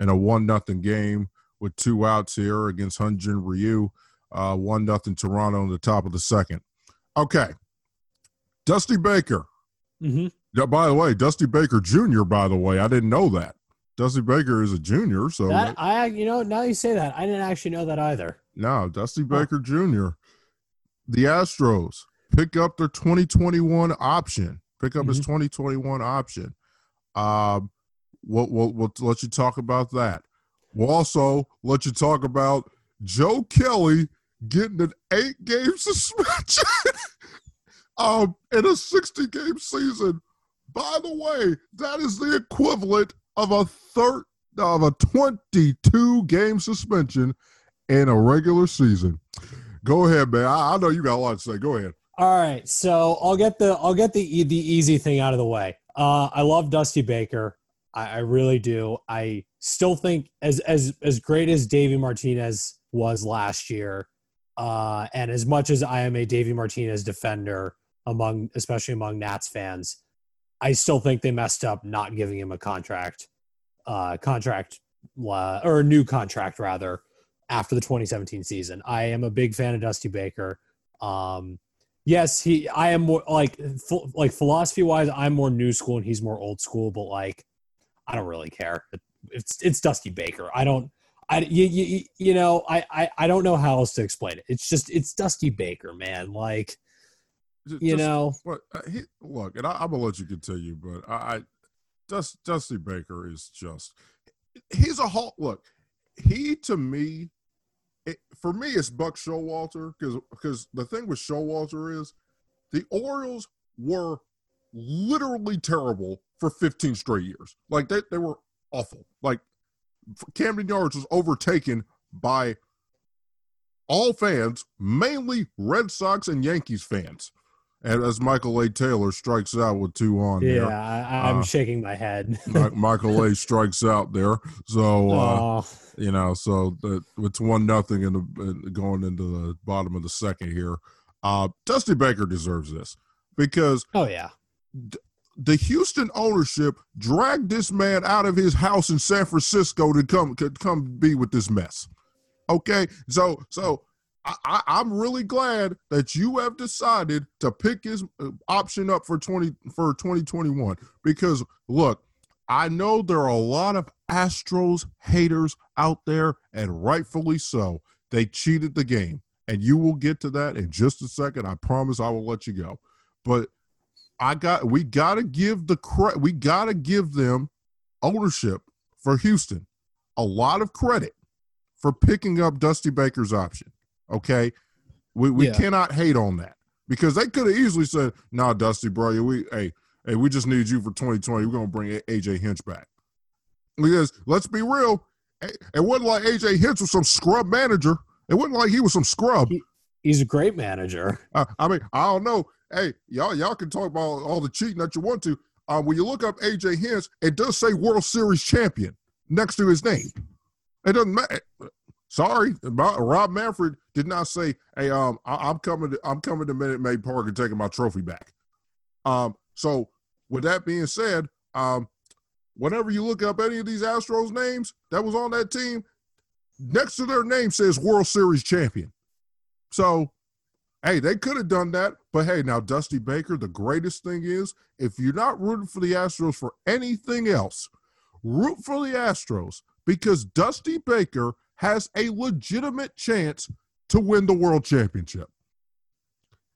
in a one nothing game with two outs here against Hyun-Jin Ryu. Uh, one nothing Toronto in the top of the second. Okay, Dusty Baker. Mm-hmm. Yeah, by the way, Dusty Baker Jr. By the way, I didn't know that. Dusty Baker is a junior, so that, I you know now you say that I didn't actually know that either. No, Dusty Baker. Jr. The Astros pick up their 2021 option Pick up mm-hmm. his 2021 option. Um, we'll, we'll, we'll let you talk about that. We'll also let you talk about Joe Kelly getting an eight game suspension um, in a 60 game season. By the way, that is the equivalent of a third of a 22 game suspension in a regular season. Go ahead, man. I, I know you got a lot to say. Go ahead. All right, so I'll get the I'll get the the easy thing out of the way. Uh, I love Dusty Baker. I, I really do. I still think as as as great as Davy Martinez was last year, uh, and as much as I am a Davy Martinez defender among especially among Nats fans, I still think they messed up not giving him a contract, uh, contract uh, or a new contract rather after the 2017 season. I am a big fan of Dusty Baker. Um, yes, he. I am more like like philosophy wise. I'm more new school and he's more old school. But like, I don't really care. It's it's Dusty Baker. I don't. I you you, you know I, I I don't know how else to explain it. It's just it's Dusty Baker, man. Like, just, you know. What, uh, he, look, and I, am gonna let you continue, but I, I Dust, Dusty Baker is just he's a whole look. He to me it, for me, it's Buck Showalter because because the thing with Showalter is the Orioles were literally terrible for 15 straight years. Like they, they were awful. Like Camden Yards was overtaken by all fans, mainly Red Sox and Yankees fans. And as Michael A. Taylor strikes out with two on yeah, there. I, am uh, shaking my head. Michael A. strikes out there. So, uh, you know, so the, it's one nothing in the going into the bottom of the second here. Uh, Dusty Baker deserves this because oh yeah, d- the Houston ownership dragged this man out of his house in San Francisco to come to come be with this mess. Okay, so so I, am really glad that you have decided to pick his uh, option up for 20 for 2021 because look, I know there are a lot of Astros haters out there and rightfully so. They cheated the game. and you will get to that in just a second. I promise I will let you go. But I got we got to give the credit. We got to give them ownership for Houston a lot of credit for picking up Dusty Baker's option. Okay, we we yeah. cannot hate on that because they could have easily said, "Nah, Dusty, bro, we hey hey we just need you for 2020. We're gonna bring AJ Hinch back." Because let's be real, it wasn't like AJ Hinch was some scrub manager. It wasn't like he was some scrub. He, he's a great manager. Uh, I mean, I don't know. Hey, y'all, y'all can talk about all the cheating that you want to. Uh, when you look up AJ Hinch, it does say World Series champion next to his name. It doesn't matter. Sorry, Rob Manfred did not say, "Hey, um, I, am coming. To, I'm coming to Minute Maid Park and taking my trophy back." Um, so with that being said, um, whenever you look up any of these Astros names that was on that team, next to their name says World Series champion. So, hey, they could have done that, but hey, now Dusty Baker. The greatest thing is, if you're not rooting for the Astros for anything else, root for the Astros because Dusty Baker has a legitimate chance to win the world championship.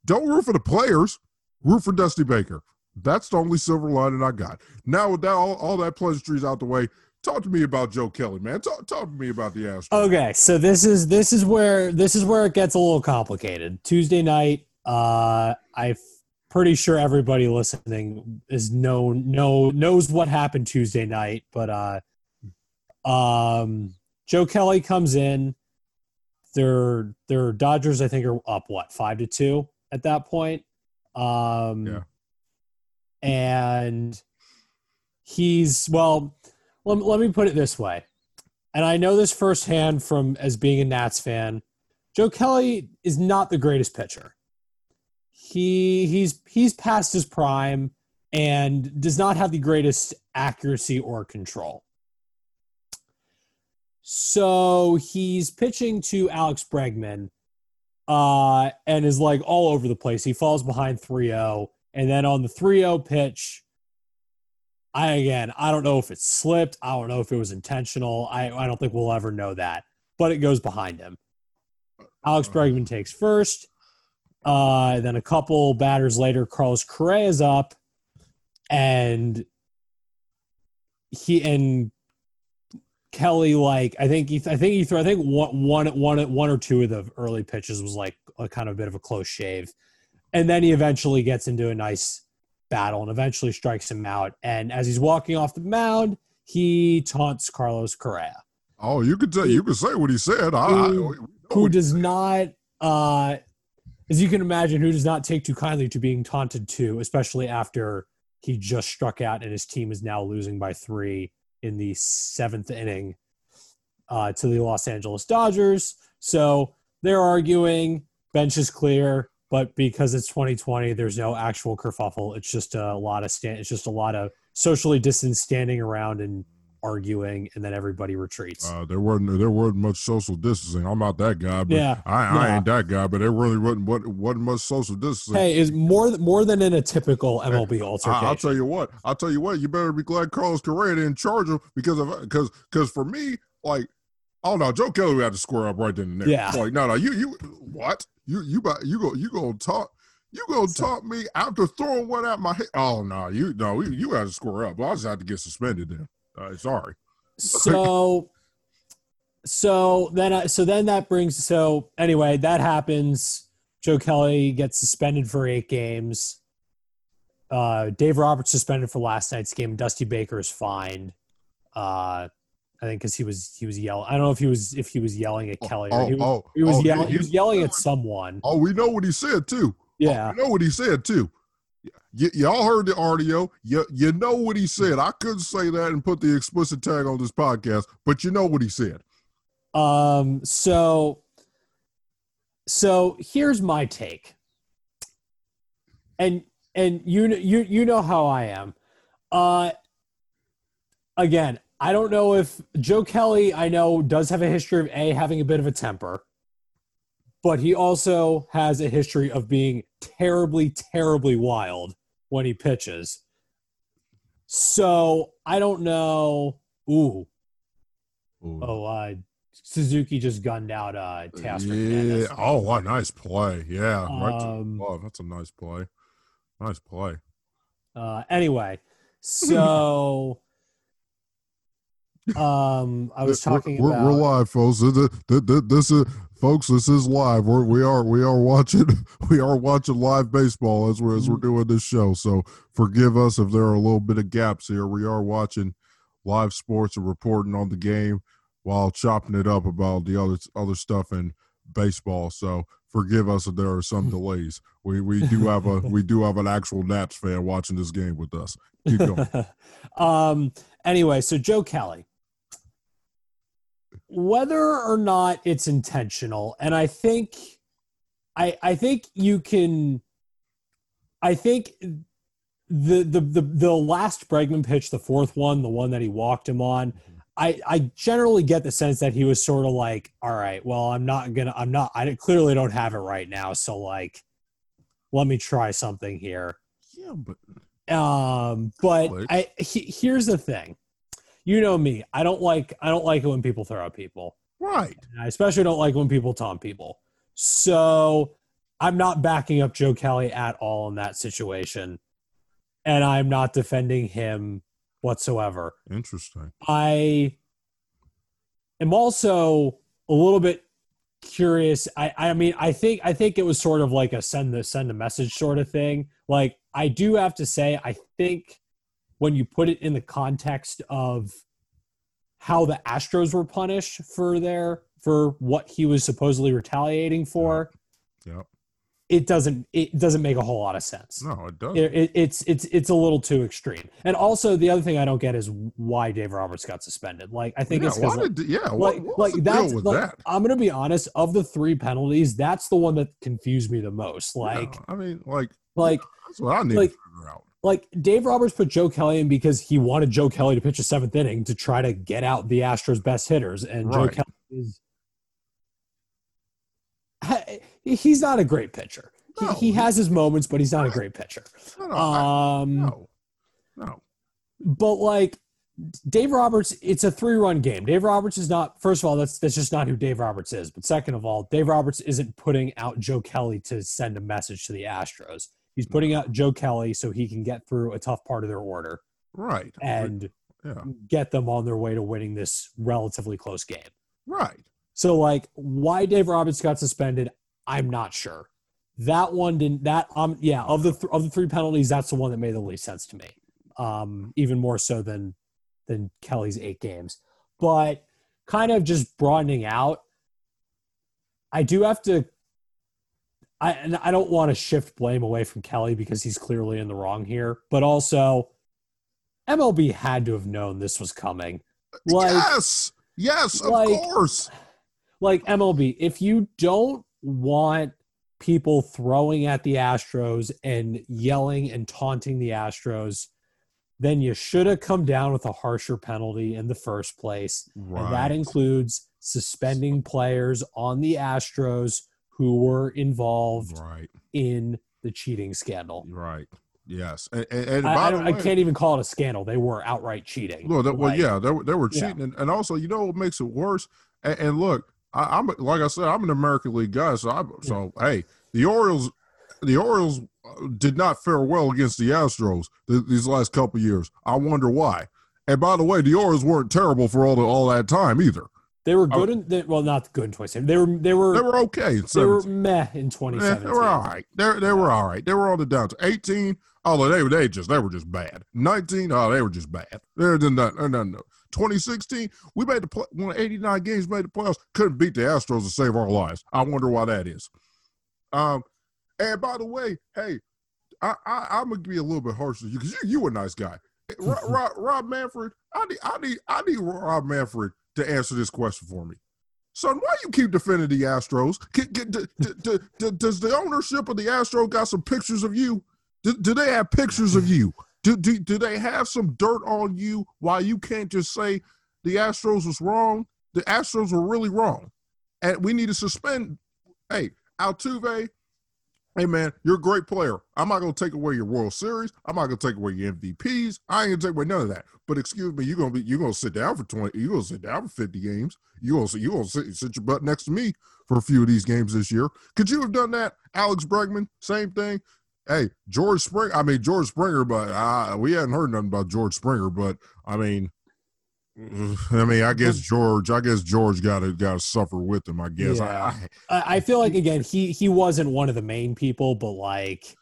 Don't root for the players, root for Dusty Baker. That's the only silver lining I got. Now, with that, all, all that pleasantries out the way, talk to me about Joe Kelly, man. Talk, talk to me about the Astros. Okay, so this is this is where this is where it gets a little complicated. Tuesday night, uh, I'm pretty sure everybody listening is known know knows what happened Tuesday night, but uh, um, Joe Kelly comes in. Their their Dodgers, I think, are up what five to two at that point. Um, yeah. And he's well. Let, let me put it this way, and I know this firsthand from as being a Nats fan. Joe Kelly is not the greatest pitcher. He he's he's past his prime and does not have the greatest accuracy or control. So he's pitching to Alex Bregman uh, and is like all over the place. He falls behind 3 0. And then on the 3 0 pitch, I again, I don't know if it slipped. I don't know if it was intentional. I, I don't think we'll ever know that, but it goes behind him. Alex Bregman takes first. Uh, then a couple batters later, Carlos Correa is up, and he and Kelly like I think he I think he threw I think one one one one or two of the early pitches was like a kind of a bit of a close shave, and then he eventually gets into a nice battle and eventually strikes him out. And as he's walking off the mound, he taunts Carlos Correa. Oh, you could tell you could say what he said. Who, I, who does not, uh, as you can imagine, who does not take too kindly to being taunted to, especially after he just struck out and his team is now losing by three in the seventh inning uh, to the Los Angeles Dodgers. So they're arguing, bench is clear, but because it's 2020, there's no actual kerfuffle. It's just a lot of stand. It's just a lot of socially distanced standing around and arguing, and then everybody retreats. Uh, there wasn't there wasn't much social distancing. I'm not that guy, but yeah, I, I ain't that guy. But there really wasn't what wasn't much social distancing. Hey, is more more than in a typical MLB hey, altercation. I, will tell you what. I'll tell you what. You better be glad Carlos Correa in charge of because of because because for me, like, oh no, Joe Kelly had to square up right then and there. Yeah, like no, no, you you what you you you go you gonna talk. You gonna so, talk me after throwing one at my head? Oh no, you no, you, you got to square up. I just had to get suspended then. Uh, sorry. So, so then, I, so then that brings. So anyway, that happens. Joe Kelly gets suspended for eight games. Uh, Dave Roberts suspended for last night's game. Dusty Baker is fined. Uh, I think because he was he was yelling. I don't know if he was if he was yelling at Kelly. Oh, he was, oh, he was, oh, yelling. He, he was yelling at someone. Oh, we know what he said too. Yeah, oh, we know what he said too. Y- y'all heard the audio. You, you know what he said. I couldn't say that and put the explicit tag on this podcast, but you know what he said. Um. So. So here's my take. And and you you you know how I am. Uh. Again, I don't know if Joe Kelly. I know does have a history of a having a bit of a temper but he also has a history of being terribly, terribly wild when he pitches. So I don't know. Ooh. Ooh. Oh, I Suzuki just gunned out uh Teoscar yeah. Oh, what a nice play. Yeah. right Um, the. That's a nice play. Nice play. Uh, anyway, so um, I was talking we're, about we're live, folks. This, this, this- this is folks. This is live. We're, we are we are watching we are watching live baseball as we're as Mm-hmm. we're doing this show. So forgive us if there are a little bit of gaps here. We are watching live sports and reporting on the game while chopping it up about the other other stuff in baseball. So forgive us if there are some delays. We we do have a we do have an actual Nats fan watching this game with us. Keep going. um anyway so joe kelly whether or not it's intentional and i think i i think you can i think the the the, the last bregman pitch the fourth one the one that he walked him on I, I generally get the sense that he was sort of like, all right, well, I'm not gonna, I'm not, I clearly don't have it right now, so like, let me try something here. yeah, but Um, but I he, here's the thing. You know me. I don't like I don't like it when people throw at people. right. And I especially don't like when people taunt people. So I'm not backing up Joe Kelly at all in that situation. And I'm not defending him whatsoever. Interesting. I am also a little bit curious. I, I mean, I think I think it was sort of like a send the send a message sort of thing. Like I do have to say, I think when you put it in the context of how the Astros were punished for their for what he was supposedly retaliating for, Yep. it doesn't it doesn't make a whole lot of sense No, it doesn't. it, it- it's it's it's a little too extreme. And also the other thing I don't get is why Dave Roberts got suspended. Like I think yeah, it's why because did, yeah, like what, what like that's deal with like, that? I'm gonna be honest. Of the three penalties, that's the one that confused me the most. Like Yeah, I mean, like, like that's what I need like- to figure out. Like Dave Roberts put Joe Kelly in because he wanted Joe Kelly to pitch a seventh inning to try to get out the Astros' best hitters, and Joe Kelly is. He's not a great pitcher. No, he, he has his moments, but he's not a great pitcher. No, no, Um, no, no. but like Dave Roberts, it's a three run game. Dave Roberts is not, first of all, that's that's just not who Dave Roberts is. But second of all, Dave Roberts isn't putting out Joe Kelly to send a message to the Astros. He's putting out Joe Kelly so he can get through a tough part of their order Right. and yeah, get them on their way to winning this relatively close game. right. So like why Dave Roberts got suspended, I'm not sure. That one didn't that um yeah, of the th- of the three penalties, that's the one that made the least sense to me. Um even more so than than Kelly's 8 games. But kind of just broadening out I do have to I and I don't want to shift blame away from Kelly because he's clearly in the wrong here, but also MLB had to have known this was coming. Like yes, yes, of like- course. like MLB, if you don't want people throwing at the Astros and yelling and taunting the Astros, then you should have come down with a harsher penalty in the first place. Right. And that includes suspending players on the Astros who were involved right, in the cheating scandal. right. Yes, and, and, I, by I, way, I can't even call it a scandal. They were outright cheating. No, that, well, Like, yeah, they were, they were Yeah. cheating, and, and also, you know what makes it worse? And, and look, I, I'm like I said, I'm an American League guy, so I, so hey, the Orioles, the Orioles uh, did not fare well against the Astros th- these last couple years. I wonder why. And by the way, the Orioles weren't terrible for all the, all that time either. They were good in they, well, not good in 2017. They were they were They were okay. In they were meh in Eh, 2017. they were all right. They they were all right. They were on the down to 18. Oh, they they just they were just bad. 19. Oh, they were just bad. They're done that. No, no. 2016, we made the play, one 89 games, made the playoffs. Couldn't beat the Astros to save our lives. I wonder why that is. Um, and by the way, hey, I, I I'm gonna be a little bit harsh to you because you you a nice guy. Rob, Rob, Rob Manfred, I need I need I need Rob Manfred to answer this question for me. Son, why you keep defending the Astros? Get, get, d- d- d- does the ownership of the Astros got some pictures of you? Do they have pictures of you? Do, do, do they have some dirt on you why you can't just say the Astros was wrong? The Astros were really wrong. And we need to suspend, hey, Altuve, Hey man, you're a great player. I'm not gonna take away your World Series. I'm not gonna take away your MVPs. I ain't gonna take away none of that. But excuse me, you're gonna be you're gonna sit down for 20, you're gonna sit down for 50 games. You're gonna you gonna sit, sit your butt next to me for a few of these games this year. Could you have done that? Alex Bregman, same thing. Hey, George Springer, I mean George Springer, but uh, we hadn't heard nothing about George Springer, but I mean Mm-hmm. I mean, I guess George. I guess George got to got to suffer with him. I guess. Yeah. I, I feel like again, he he wasn't one of the main people, but like,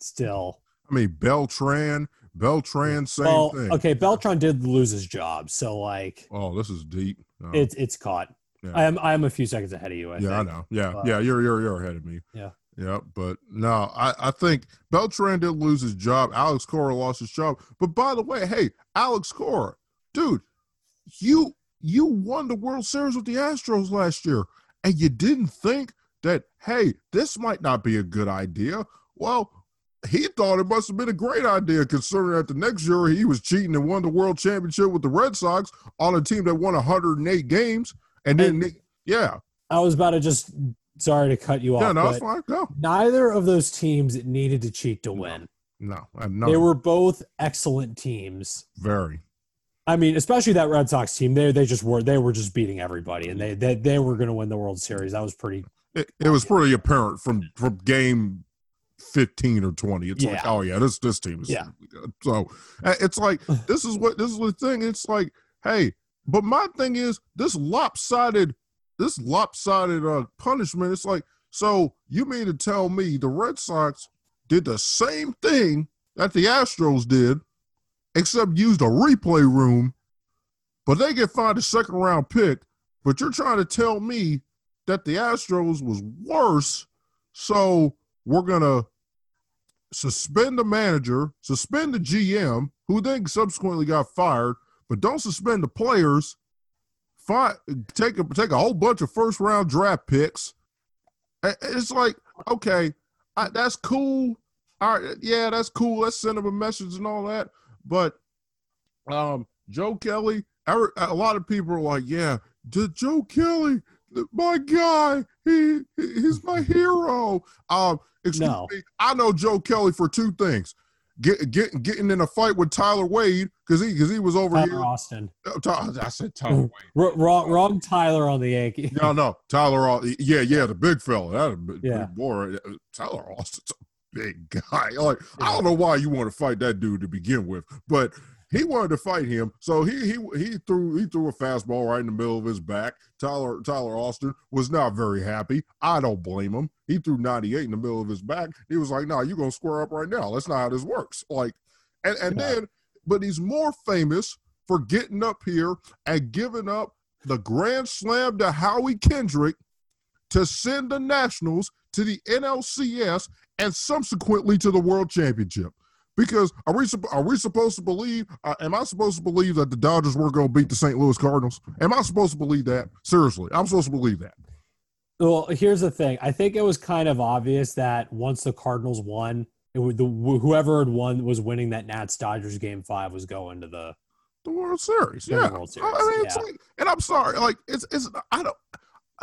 still. I mean, Beltran. Beltran, same well, thing. okay, Beltran did lose his job, so like, Oh, this is deep. Oh, it's it's caught. yeah. I am I am a few seconds ahead of you. I yeah, I know. Yeah, But- yeah. You're you're you're ahead of me. Yeah. Yeah, but no, I, I think Beltran did lose his job. Alex Cora lost his job. But by the way, hey, Alex Cora, dude, you you won the World Series with the Astros last year, and you didn't think that hey, this might not be a good idea. Well, he thought it must have been a great idea, considering that the next year he was cheating and won the World Championship with the Red Sox on a team that won 108 games, and then And- yeah, I was about to just sorry to cut you off. yeah, no, but fine. Go. neither of those teams needed to cheat to win. No, I'm not They were both excellent teams. very. I mean, especially that Red Sox team. They they just were they were just beating everybody, and they they, they were going to win the World Series. That was pretty. It, it was pretty apparent from from game fifteen or twenty. It's like, oh yeah, this this team is Yeah. So it's like this is what this is the thing. It's like, hey, but my thing is this lopsided, this lopsided uh, punishment. It's like, so you mean to tell me the Red Sox did the same thing that the Astros did, except used a replay room, but they get fined a second round pick. But you're trying to tell me that the Astros was worse, so we're gonna suspend the manager, suspend the GM, who then subsequently got fired, but don't suspend the players. Fi- take a take a whole bunch of first round draft picks. It's like okay, I, that's cool. All right, yeah, that's cool. Let's send them a message and all that. But um, Joe Kelly, a lot of people are like, yeah, Joe Kelly, my guy, he he- he's my hero. Um, excuse No. me, I know Joe Kelly for two things: get get getting in a fight with Tyler Wade because he because he was over Tyler here. Austin, Uh, I said Tyler Wade. Wrong, wrong Tyler on the Yankee. No, no, Tyler. Yeah, yeah, the big fella. That Yeah. boy. Uh, Tyler Austin's a big guy. Like I don't know why you want to fight that dude to begin with, but he wanted to fight him. So he he he threw he threw a fastball right in the middle of his back. Tyler Tyler Austin was not very happy. I don't blame him. He threw 98 in the middle of his back. He was like, "No, nah, you're gonna square up right now. That's not how this works." Like, and and Yeah. then, but he's more famous for getting up here and giving up the grand slam to Howie Kendrick to send the Nationals to the NLCS and subsequently to the World Championship. Because are we are we supposed to believe? Uh, am I supposed to believe that the Dodgers were going to beat the St. Louis Cardinals? Am I supposed to believe that? Seriously, I'm supposed to believe that. Well, here's the thing. I think it was kind of obvious that once the Cardinals won, it would the whoever had won was winning that Nats Dodgers game five was going to the The World Series, The yeah. World Series, I mean, yeah. like, and I'm sorry, like it's it's I don't.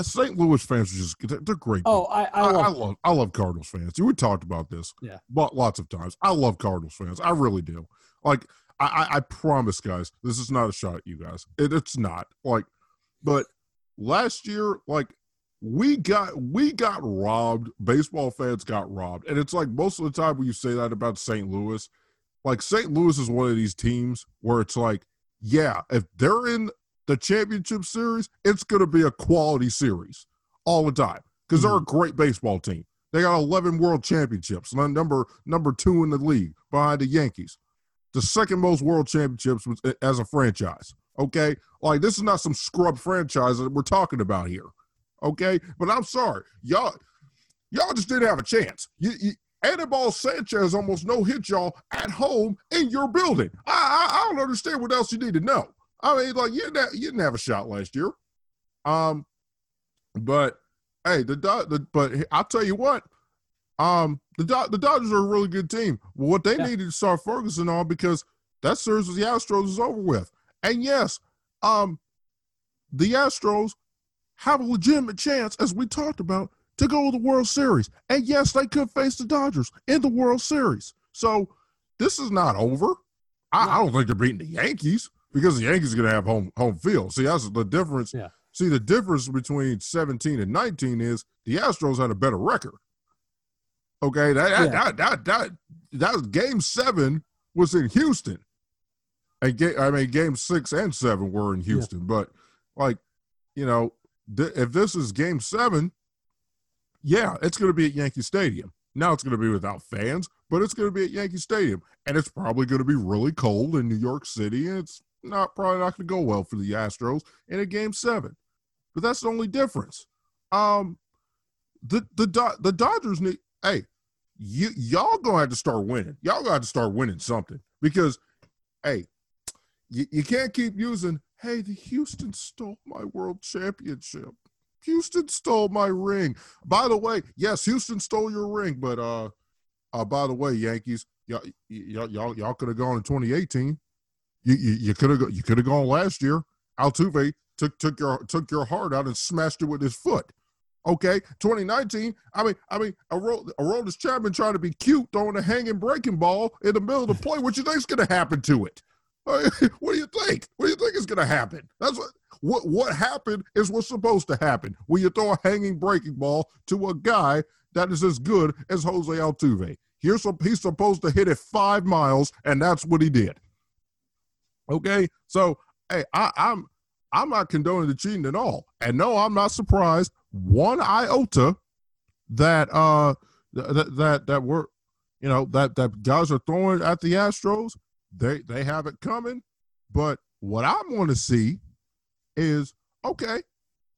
St. Louis fans are just they're, great. Oh, I, I, I, I love, love I love Cardinals fans. We talked about this, Yeah. but lots of times. I love Cardinals fans. I really do. Like I, I, I promise, guys, this is not a shot at you guys. It, it's not like, but last year, like we got we got robbed. Baseball fans got robbed, and it's like most of the time when you say that about St. Louis, like St. Louis is one of these teams where it's like, yeah, if they're in the championship series, it's going to be a quality series all the time because they're a mm-hmm. great baseball team. They got 11 world championships, number number two in the league behind the Yankees. The second most world championships as a franchise. Okay, like this is not some scrub franchise that we're talking about here. Okay, but I'm sorry, y'all, y'all just didn't have a chance. You, you Anibal Sanchez almost no hit y'all at home in your building. I, I I don't understand what else you need to know. I mean, like you didn't have, you didn't have a shot last year. Um, but hey, the, the but I'll tell you what, um, the the Dodgers are a really good team. Well, what they Yeah. needed to start focusing on because that series with the Astros is over with. And yes, um, the Astros have a legitimate chance, as we talked about, to go to the World Series. And yes, they could face the Dodgers in the World Series. So this is not over. I, no. I don't think they're beating the Yankees because the Yankees are going to have home home field. See, that's the difference. Yeah. See, the difference between 17 and 19 is the Astros had a better record. Okay, that yeah. that, that that that game seven was in Houston, and ga- I mean game six and seven were in Houston. Yeah. But like, you know, th- if this is game seven, yeah, it's going to be at Yankee Stadium. Now it's going to be without fans, but it's going to be at Yankee Stadium, and it's probably going to be really cold in New York City, and it's not probably not going to go well for the Astros in a game seven. But that's the only difference. Um, the the the Dodgers need. Hey, you y'all gonna have to start winning. Y'all have to start winning something because, hey, you, you can't keep using. Hey, the Houston stole my world championship. Houston stole my ring. By the way, yes, Houston stole your ring, but uh, uh by the way, Yankees, y'all y'all y'all, y'all could have gone in 2018. You you could have you could have gone last year. Altuve took took your took your heart out and smashed it with his foot. Okay, 2019. I mean, I mean, Aroldis Chapman trying to be cute, throwing a hanging breaking ball in the middle of the play. What you think's going to happen to it? what do you think? What do you think is going to happen? That's what what what happened is what's supposed to happen. When you throw a hanging breaking ball to a guy that is as good as Jose Altuve, here's he's supposed to hit it five miles, and that's what he did. Okay, so hey, I, I'm I'm not condoning the cheating at all. And no, I'm not surprised one iota that uh that that that we're you know that that guys are throwing at the Astros. They they have it coming. But what I want to see is okay,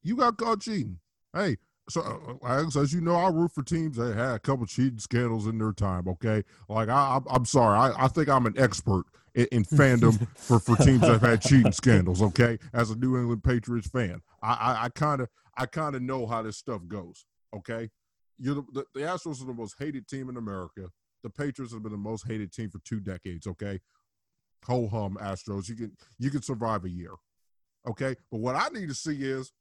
you got caught cheating. Hey, so uh, as you know, I root for teams that had a couple cheating scandals in their time. Okay, like I, I'm sorry, I, I think I'm an expert in, in fandom for for teams that have had cheating scandals. Okay, as a New England Patriots fan, I kind of I kind of know how this stuff goes. Okay, you're the, the, the Astros are the most hated team in America. The Patriots have been the most hated team for two decades. Okay, ho hum Astros, you can you can survive a year. Okay, but what I need to see is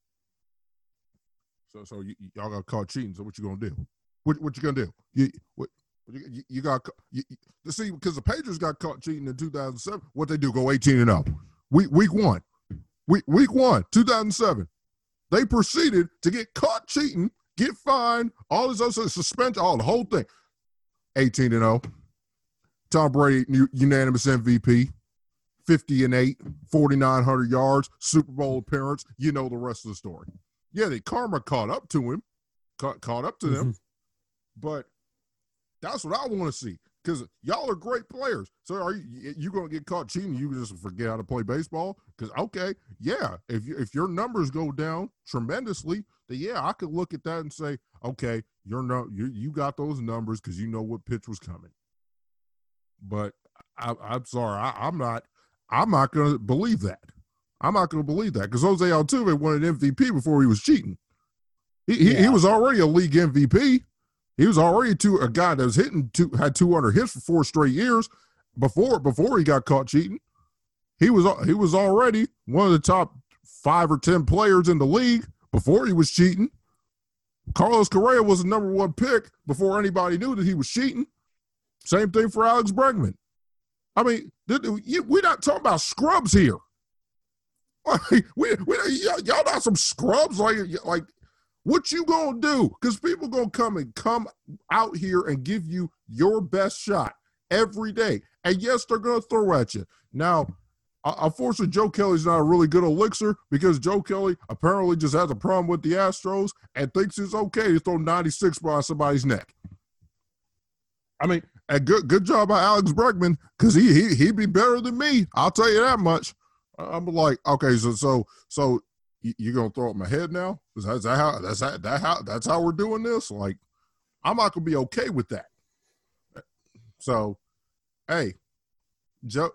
so so y- y'all got caught cheating. So what you gonna do? What what you gonna do? You what? You, you got you, see because the Patriots got caught cheating in 2007. What they do? Go 18 and up. Week week one, week week one, 2007. They proceeded to get caught cheating, get fined, all this other suspension, all the whole thing. 18 and 0. Tom Brady unanimous MVP. 50 and 8, 4,900 yards, Super Bowl appearance. You know the rest of the story yeah, the karma caught up to him, caught, caught up to them. Mm-hmm. But that's what I want to see because y'all are great players. So are you you going to get caught cheating? You just forget how to play baseball? Because okay, yeah, if you, if your numbers go down tremendously, then yeah, I could look at that and say, okay, you're no you you got those numbers because you know what pitch was coming. But I, am sorry, I, I'm not I'm not going to believe that. I'm not going to believe that because Jose Altuve won an MVP before he was cheating. He, yeah. he, he was already a league MVP. He was already two, a guy that was hitting two, had 200 hits for four straight years before before he got caught cheating. He was he was already one of the top five or ten players in the league before he was cheating. Carlos Correa was the number one pick before anybody knew that he was cheating. Same thing for Alex Bregman. I mean, we're not talking about scrubs here. We, we, y'all not some scrubs. Like, like, what you gonna do? Because people gonna come and come out here and give you your best shot every day. And yes, they're gonna throw at you. Now, unfortunately, Joe Kelly's not a really good elixir because Joe Kelly apparently just has a problem with the Astros and thinks it's okay to throw 96 by somebody's neck. I mean, a good good job by Alex Bregman because he he he'd be better than me. I'll tell you that much. I'm like, okay, so so so you, gonna throw up my head now? Is that, is that how that's that, that how that's how we're doing this? Like, I'm not gonna be okay with that. So, hey, Joe,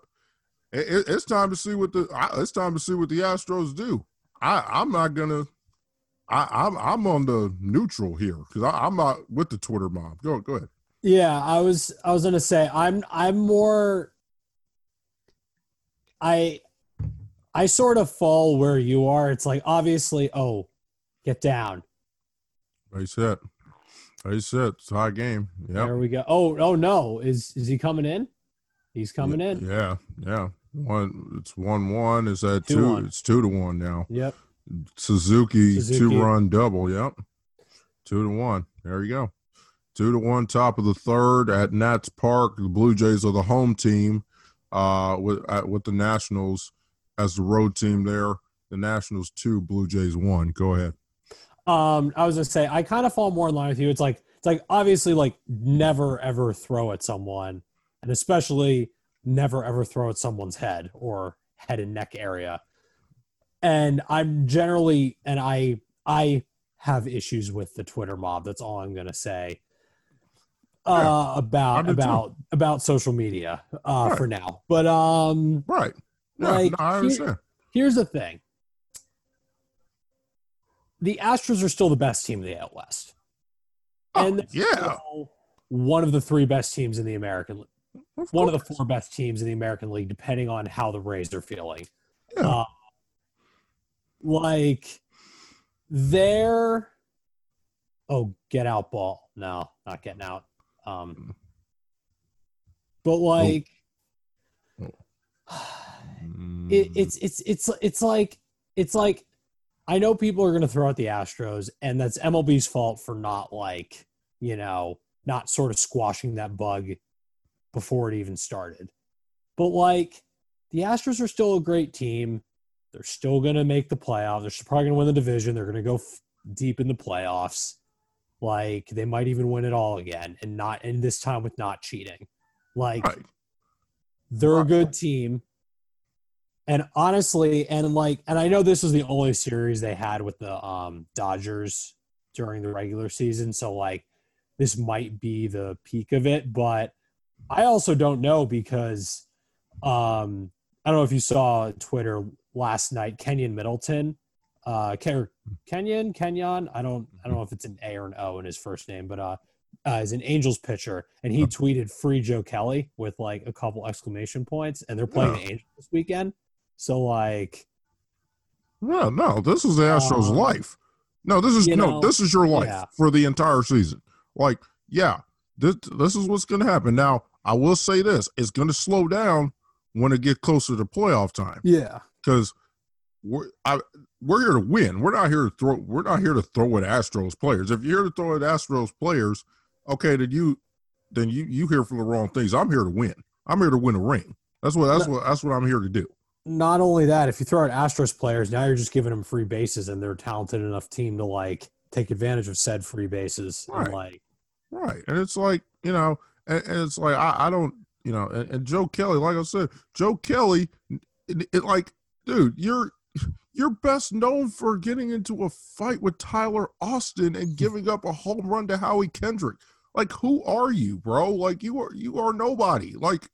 it, it's time to see what the it's time to see what the Astros do. I I'm not gonna. I, I'm I'm on the neutral here because I'm not with the Twitter mob. Go go ahead. Yeah, I was I was gonna say I'm I'm more I I sort of fall where you are. It's like obviously, oh, get down. Right set. Face it, high game. Yeah. There we go. Oh, oh no. Is is he coming in? He's coming yeah, in. Yeah, yeah. One it's one one. Is that Two two? one. It's two to one now. Yep. Suzuki, Suzuki. two run double. Yep. Two to one. There you go. Two to one, top of the third at Nats Park. The Blue Jays are the home team uh, with uh, with the Nationals as the road team there. The Nationals two, Blue Jays one. Go ahead. Um, I was gonna say I kind of fall more in line with you. It's like it's like obviously like never ever throw at someone, and especially never ever throw at someone's head or head and neck area. And I'm generally and I I have issues with the Twitter mob. That's all I'm gonna say. Uh, I about do too. about about social media uh, Right. for now, but um, Right. Yeah, Like, no, I here- here's the thing. The astros are still the best team in the AL west. Oh, and yeah. one of the three best teams in the american Of one of the four best teams in the american league depending on how the rays are feeling. Yeah. Uh, like they're oh get out ball. No not getting out. Um but like it, mm. it's it's it's it's like it's like I know people are going to throw out the Astros, and that's MLB's fault for not like you know not sort of squashing that bug before it even started. But like the Astros are still a great team. They're still going to make the playoffs. They're probably going to win the division. They're going to go f- deep in the playoffs. Like they might even win it all again, and not and this time with not cheating. Like right. they're a good team. And honestly, and like, and I know this was the only series they had with the um, Dodgers during the regular season. So, like, this might be the peak of it. But I also don't know because um, I don't know if you saw Twitter last night, Kenyon Middleton, uh, Ken- Kenyon, Kenyon. I don't, I don't know if it's an A or an O in his first name, but uh, uh, is an Angels pitcher, and he tweeted "Free Joe Kelly" with like a couple exclamation points, and they're playing Yeah. the Angels this weekend. So like, No, no, this is the Astros' Um, life. No, this is no, know, this is your life yeah. for the entire season. Like, yeah, this this is what's going to happen. Now, I will say this: it's going to slow down when it gets closer to playoff time yeah, because we're I, we're here to win. We're not here to throw. We're not here to throw at Astros players. If you're here to throw at Astros players, okay, then you then you you here for the wrong things. I'm here to win. I'm here to win a ring. That's what that's what that's what I'm here to do. Not only that, if you throw out Astros players, now you're just giving them free bases, and they're a talented enough team to like take advantage of said free bases. And Right. like, Right. And it's like, you know, and, and it's like, I, I don't, you know, and, and Joe Kelly, like I said, Joe Kelly, it, it like, dude, you're, you're best known for getting into a fight with Tyler Austin and giving up a home run to Howie Kendrick. Like, who are you, bro? Like, you are, you are nobody. Like,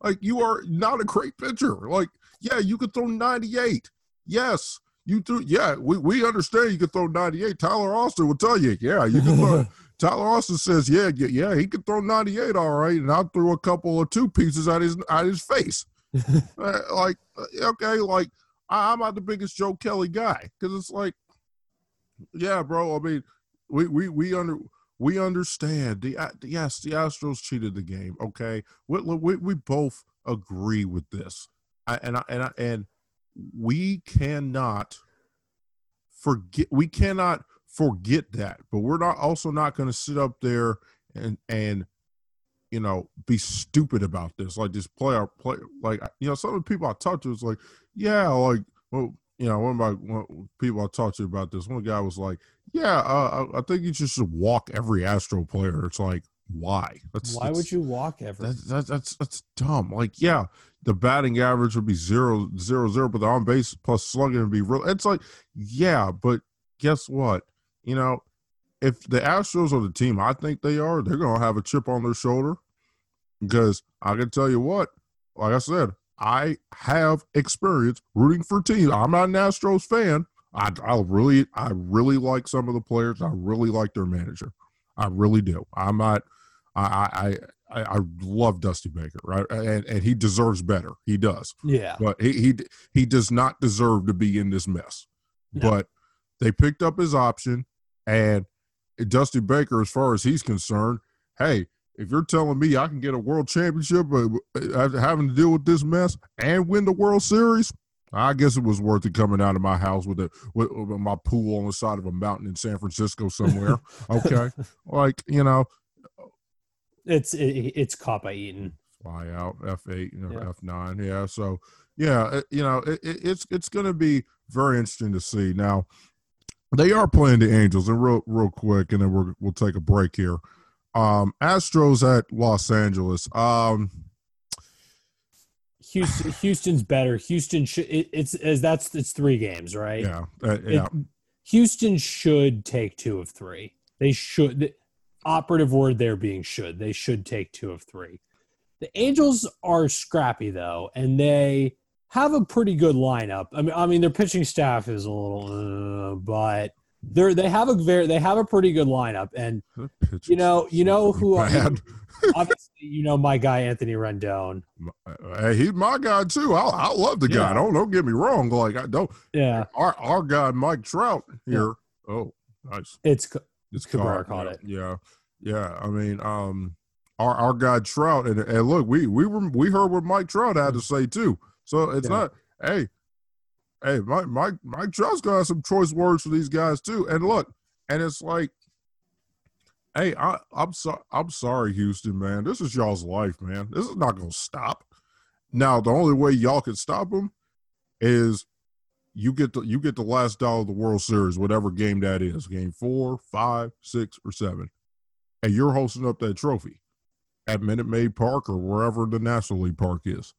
like you are not a great pitcher. Like, yeah, you could throw 98. Yes. You threw, yeah, we, we understand you could throw 98. Tyler Austin will tell you, yeah, you can throw, Tyler Austin says, "Yeah, yeah, yeah, he could throw 98, all right." And I threw a couple of two pieces at his at his face. Uh, like, uh, okay, like I, I'm not the biggest Joe Kelly guy because it's like, yeah, bro. I mean, we we we under we understand the uh, yes, the Astros cheated the game. Okay, we we, we both agree with this, I, and I, and I, and we cannot forget. We cannot forget that but we're not also not going to sit up there and and you know be stupid about this like just play our play like you know some of the people i talked to was like yeah like well you know one of my one, people i talked to about this one guy was like yeah uh, I, I think you just should walk every astro player it's like why that's why would you walk ever? that's that's that's, that's dumb like yeah the batting average would be zero zero zero but the on base plus slugging would be real it's like yeah but guess what you know, if the Astros are the team I think they are, they're going to have a chip on their shoulder because I can tell you what, like I said, I have experience rooting for teams. I'm not an Astros fan. I, I really, I really like some of the players. I really like their manager. I really do. I'm not. I I I, I love Dusty Baker, right? And and he deserves better. He does yeah, but he he he does not deserve to be in this mess. No. But they picked up his option, and Dusty Baker, as far as he's concerned, hey, if you're telling me I can get a world championship uh, after having to deal with this mess and win the World Series, I guess it was worth it coming out of my house with, a, with, with my pool on the side of a mountain in San Francisco somewhere. okay, like you know, it's it, it's caught by Eaton. Fly out F eight, you know, yeah. F nine, yeah. So yeah, it, you know, it, it's it's going to be very interesting to see. Now, they are playing the Angels, and real real quick, and then we're, we'll take a break here. Um, Astros at Los Angeles. Um, Houston, Houston's better. Houston should it, it's as that's it's three games, right? Yeah, uh, yeah. It, Houston should take two of three. They should. Operative word there being should. They should take two of three. The Angels are scrappy though, and they have a pretty good lineup. I mean, I mean their pitching staff is a little, uh, but they're they have a very they have a pretty good lineup, and you know you know who obviously you know my guy Anthony Rendon. Hey, he's my guy too. I, I love the guy. Yeah. Don't don't get me wrong. Like I don't. Yeah. Our our guy Mike Trout here. Yeah. Oh, nice. It's it's Cabrera caught, it. Yeah, yeah. I mean, um, our our guy Trout, and, and look, we we were we heard what Mike Trout had to say too. So it's yeah. not, hey, hey, Mike, Mike, Mike Trout's got some choice words for these guys too. And look, and it's like, hey, I, I'm sorry, I'm sorry, Houston, man. This is y'all's life, man. This is not gonna stop. Now, the only way y'all can stop them is you get the you get the last dollar of the World Series, whatever game that is, game four, five, six, or seven, and you're hosting up that trophy at Minute Maid Park or wherever the National League Park is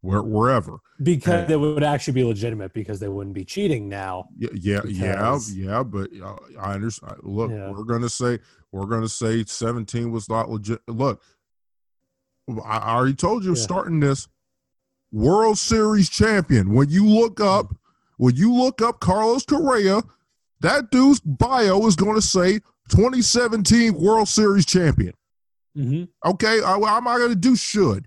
where, wherever because and, it would actually be legitimate because they wouldn't be cheating now yeah yeah because, yeah yeah but uh, i understand look yeah. we're gonna say we're gonna say 17 was not legit look i already told you yeah. starting this world series champion when you look up when you look up carlos correa that dude's bio is going to say 2017 world series champion mm-hmm. okay I, i'm not going to do should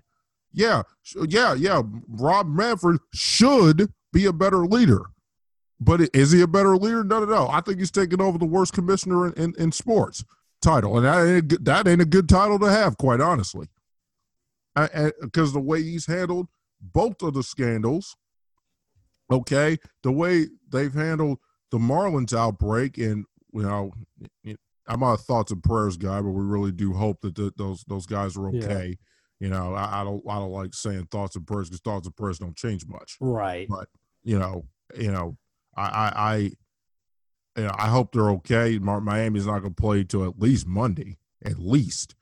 yeah, yeah, yeah. Rob Manfred should be a better leader. But is he a better leader? No, no, no. I think he's taking over the worst commissioner in, in, in sports title. And that ain't, a, that ain't a good title to have, quite honestly. Because the way he's handled both of the scandals, okay, the way they've handled the Marlins outbreak, and, you know, I'm not a thoughts and prayers guy, but we really do hope that the, those those guys are okay. Yeah you know, I, I don't I don't like saying thoughts and prayers because thoughts and prayers don't change much. Right. But you know, you know, I I, I you know, I hope they're okay. Miami's not going to play till at least Monday, at least.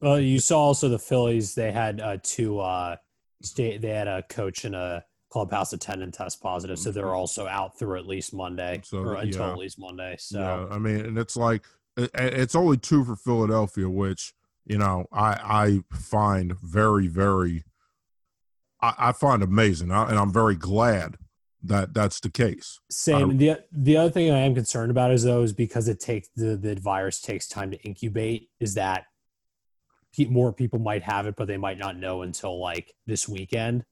Well, you saw also the Phillies. They had uh, two uh, state. They had a coach and a clubhouse attendant test positive, so they're mm-hmm. also out through at least Monday so, or until yeah. at least Monday. So yeah, I mean, and it's like it, it's only two for Philadelphia, which you know, I I find very very I, I find amazing, and I'm very glad that that's the case. Same. I, the the other thing I am concerned about is though is because it takes the the virus takes time to incubate. Is that more people might have it, but they might not know until like this weekend.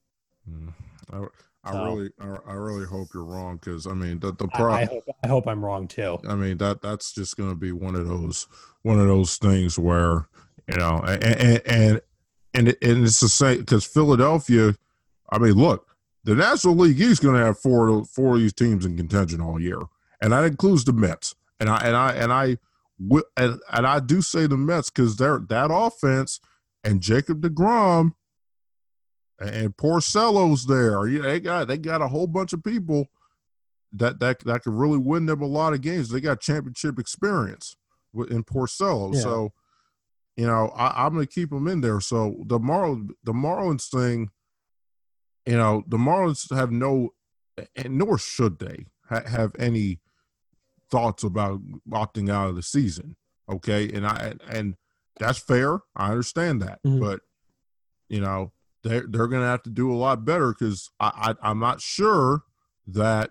Mm, I, I so, really, I, I, really hope you're wrong because I mean the the pro- I, I, hope I hope I'm wrong too. I mean that that's just going to be one of those one of those things where you know, and and and, and it's the same because Philadelphia. I mean, look, the National League East going to have four four of these teams in contention all year, and that includes the Mets. And I and I and I and, and I do say the Mets because they're that offense and Jacob deGrom and Porcello's there. Yeah, They got they got a whole bunch of people that that that could really win them a lot of games. They got championship experience in Porcello. Yeah. So you know, I, am going to keep them in there. So the Marlins, the Marlins thing, you know, the Marlins have no, and nor should they ha- have any thoughts about opting out of the season. Okay, and I and that's fair. I understand that, mm-hmm. but you know, they're they're going to have to do a lot better because I, I I'm not sure that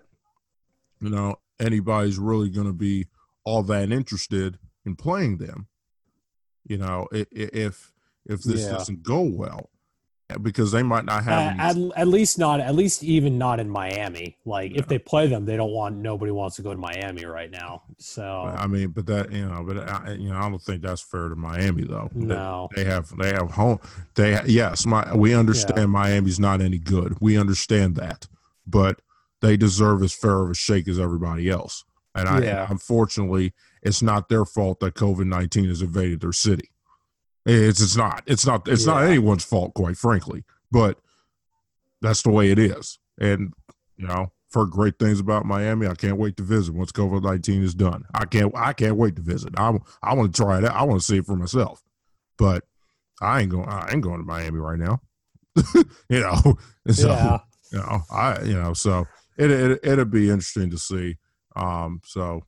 you know anybody's really going to be all that interested in playing them you know, if if this yeah. doesn't go well. Because they might not have. Uh, at, at least not. At least even not in Miami. Like if they play them, they don't want. Nobody wants to go to Miami right now. So I mean, but that you know, but I, you know, I don't think that's fair to Miami though. No, they, they have they have home. They yes, my we understand yeah. Miami's not any good. We understand that, but they deserve as fair of a shake as everybody else. And I, yeah. unfortunately, it's not their fault that COVID nineteen has invaded their city. It's it's not. It's not. It's yeah. not anyone's fault, quite frankly. But that's the way it is. And you know, for great things about Miami. I can't wait to visit once COVID nineteen is done. I can't. I can't wait to visit. I I want to try it out. I want to see it for myself. But I ain't going. I ain't going to Miami right now. you know. So, yeah. You know. I. You know. So it, it it'll be interesting to see. Um. So.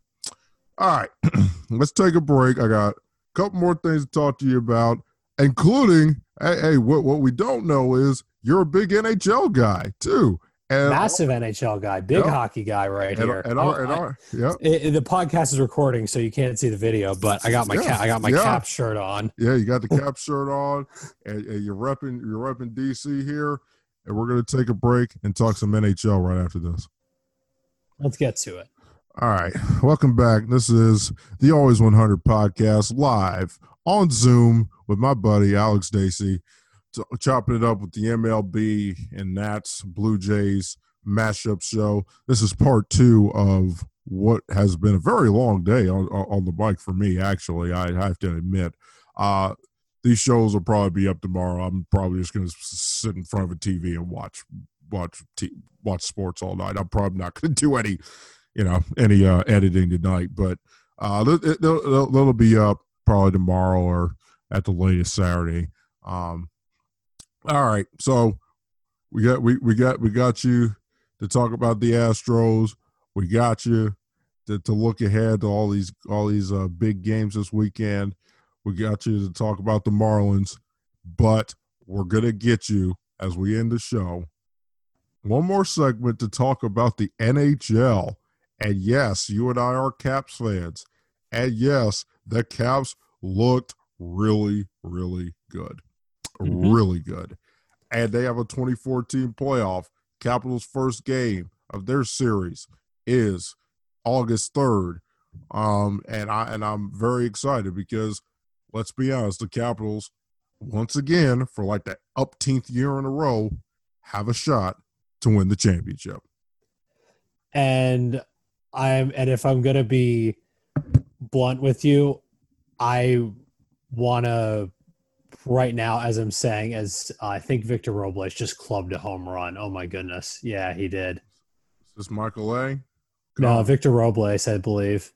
All right. Let's take a break. I got couple more things to talk to you about, including. Hey, hey what what we don't know is you're a big NHL guy too. And Massive NHL guy, big hockey guy right and, here. And our, and oh, our, yeah. the podcast is recording, so you can't see the video. But I got my yeah. cap, I got my yeah. cap shirt on. Yeah, you got the cap shirt on, and, and, you're repping you're repping DC here. And we're gonna take a break and talk some NHL right after this. Let's get to it. All right, welcome back. This is the Always 100 podcast live on Zoom with my buddy Alex Dacy chopping it up with the MLB and Nats Blue Jays mashup show. This is part two of what has been a very long day on, on the bike for me. Actually, I have to admit. Uh, these shows will probably be up tomorrow. I'm probably just going to sit in front of a TV and watch watch t- watch sports all night. I'm probably not going to do any, you know, any uh, editing tonight. But uh, will it'll be up probably tomorrow or at the latest Saturday. Um, all right, so we got we, we got we got you to talk about the Astros. We got you to, to look ahead to all these all these uh, big games this weekend. We got you to talk about the Marlins, but we're gonna get you as we end the show. One more segment to talk about the NHL. And yes, you and I are Caps fans. And yes, the Caps looked really, really good mm-hmm. really good. And they have a 2014 playoff. Capitals' first game of their series is August 3rd. Um, and I and I'm very excited because let's be honest, the Capitals, once again, for like the upteenth year in a row, have a shot to win the championship. And I'm and if I'm gonna be blunt with you, I wanna right now as I'm saying, as uh, I think Victor Robles just clubbed a home run. Oh my goodness, yeah, he did. Is this Michael A? No, Victor Robles, I believe.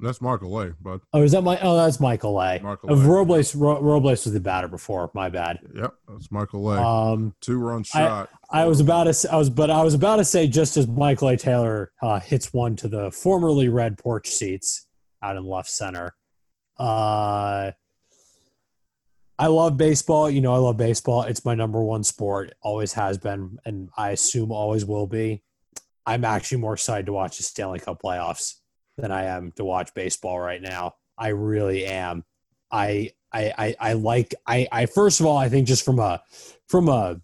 That's Michael A. But oh, is that my? Oh, that's Michael A. Michael of Robles, Ro- Robles was the batter before. My bad. Yep, that's Michael A. Um, two run shot. I, I, was about to. I was, but I was about to say just as Michael A. Taylor uh, hits one to the formerly red porch seats out in left center. Uh, I love baseball. You know, I love baseball. It's my number one sport. Always has been, and I assume always will be. I'm actually more excited to watch the Stanley Cup playoffs than I am to watch baseball right now. I really am. I I I, I like I I first of all I think just from a from a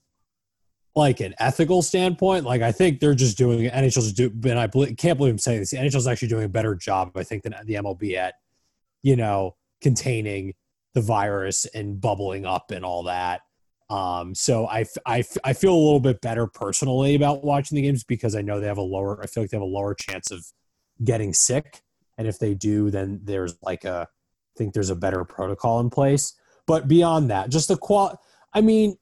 like an ethical standpoint, like I think they're just doing NHL's do, and I can't believe I'm saying this. The NHL's actually doing a better job, I think, than the MLB at, you know, containing the virus and bubbling up and all that. Um, so I, I, I feel a little bit better personally about watching the games because I know they have a lower, I feel like they have a lower chance of getting sick. And if they do, then there's like a, I think there's a better protocol in place. But beyond that, just the qual, I mean,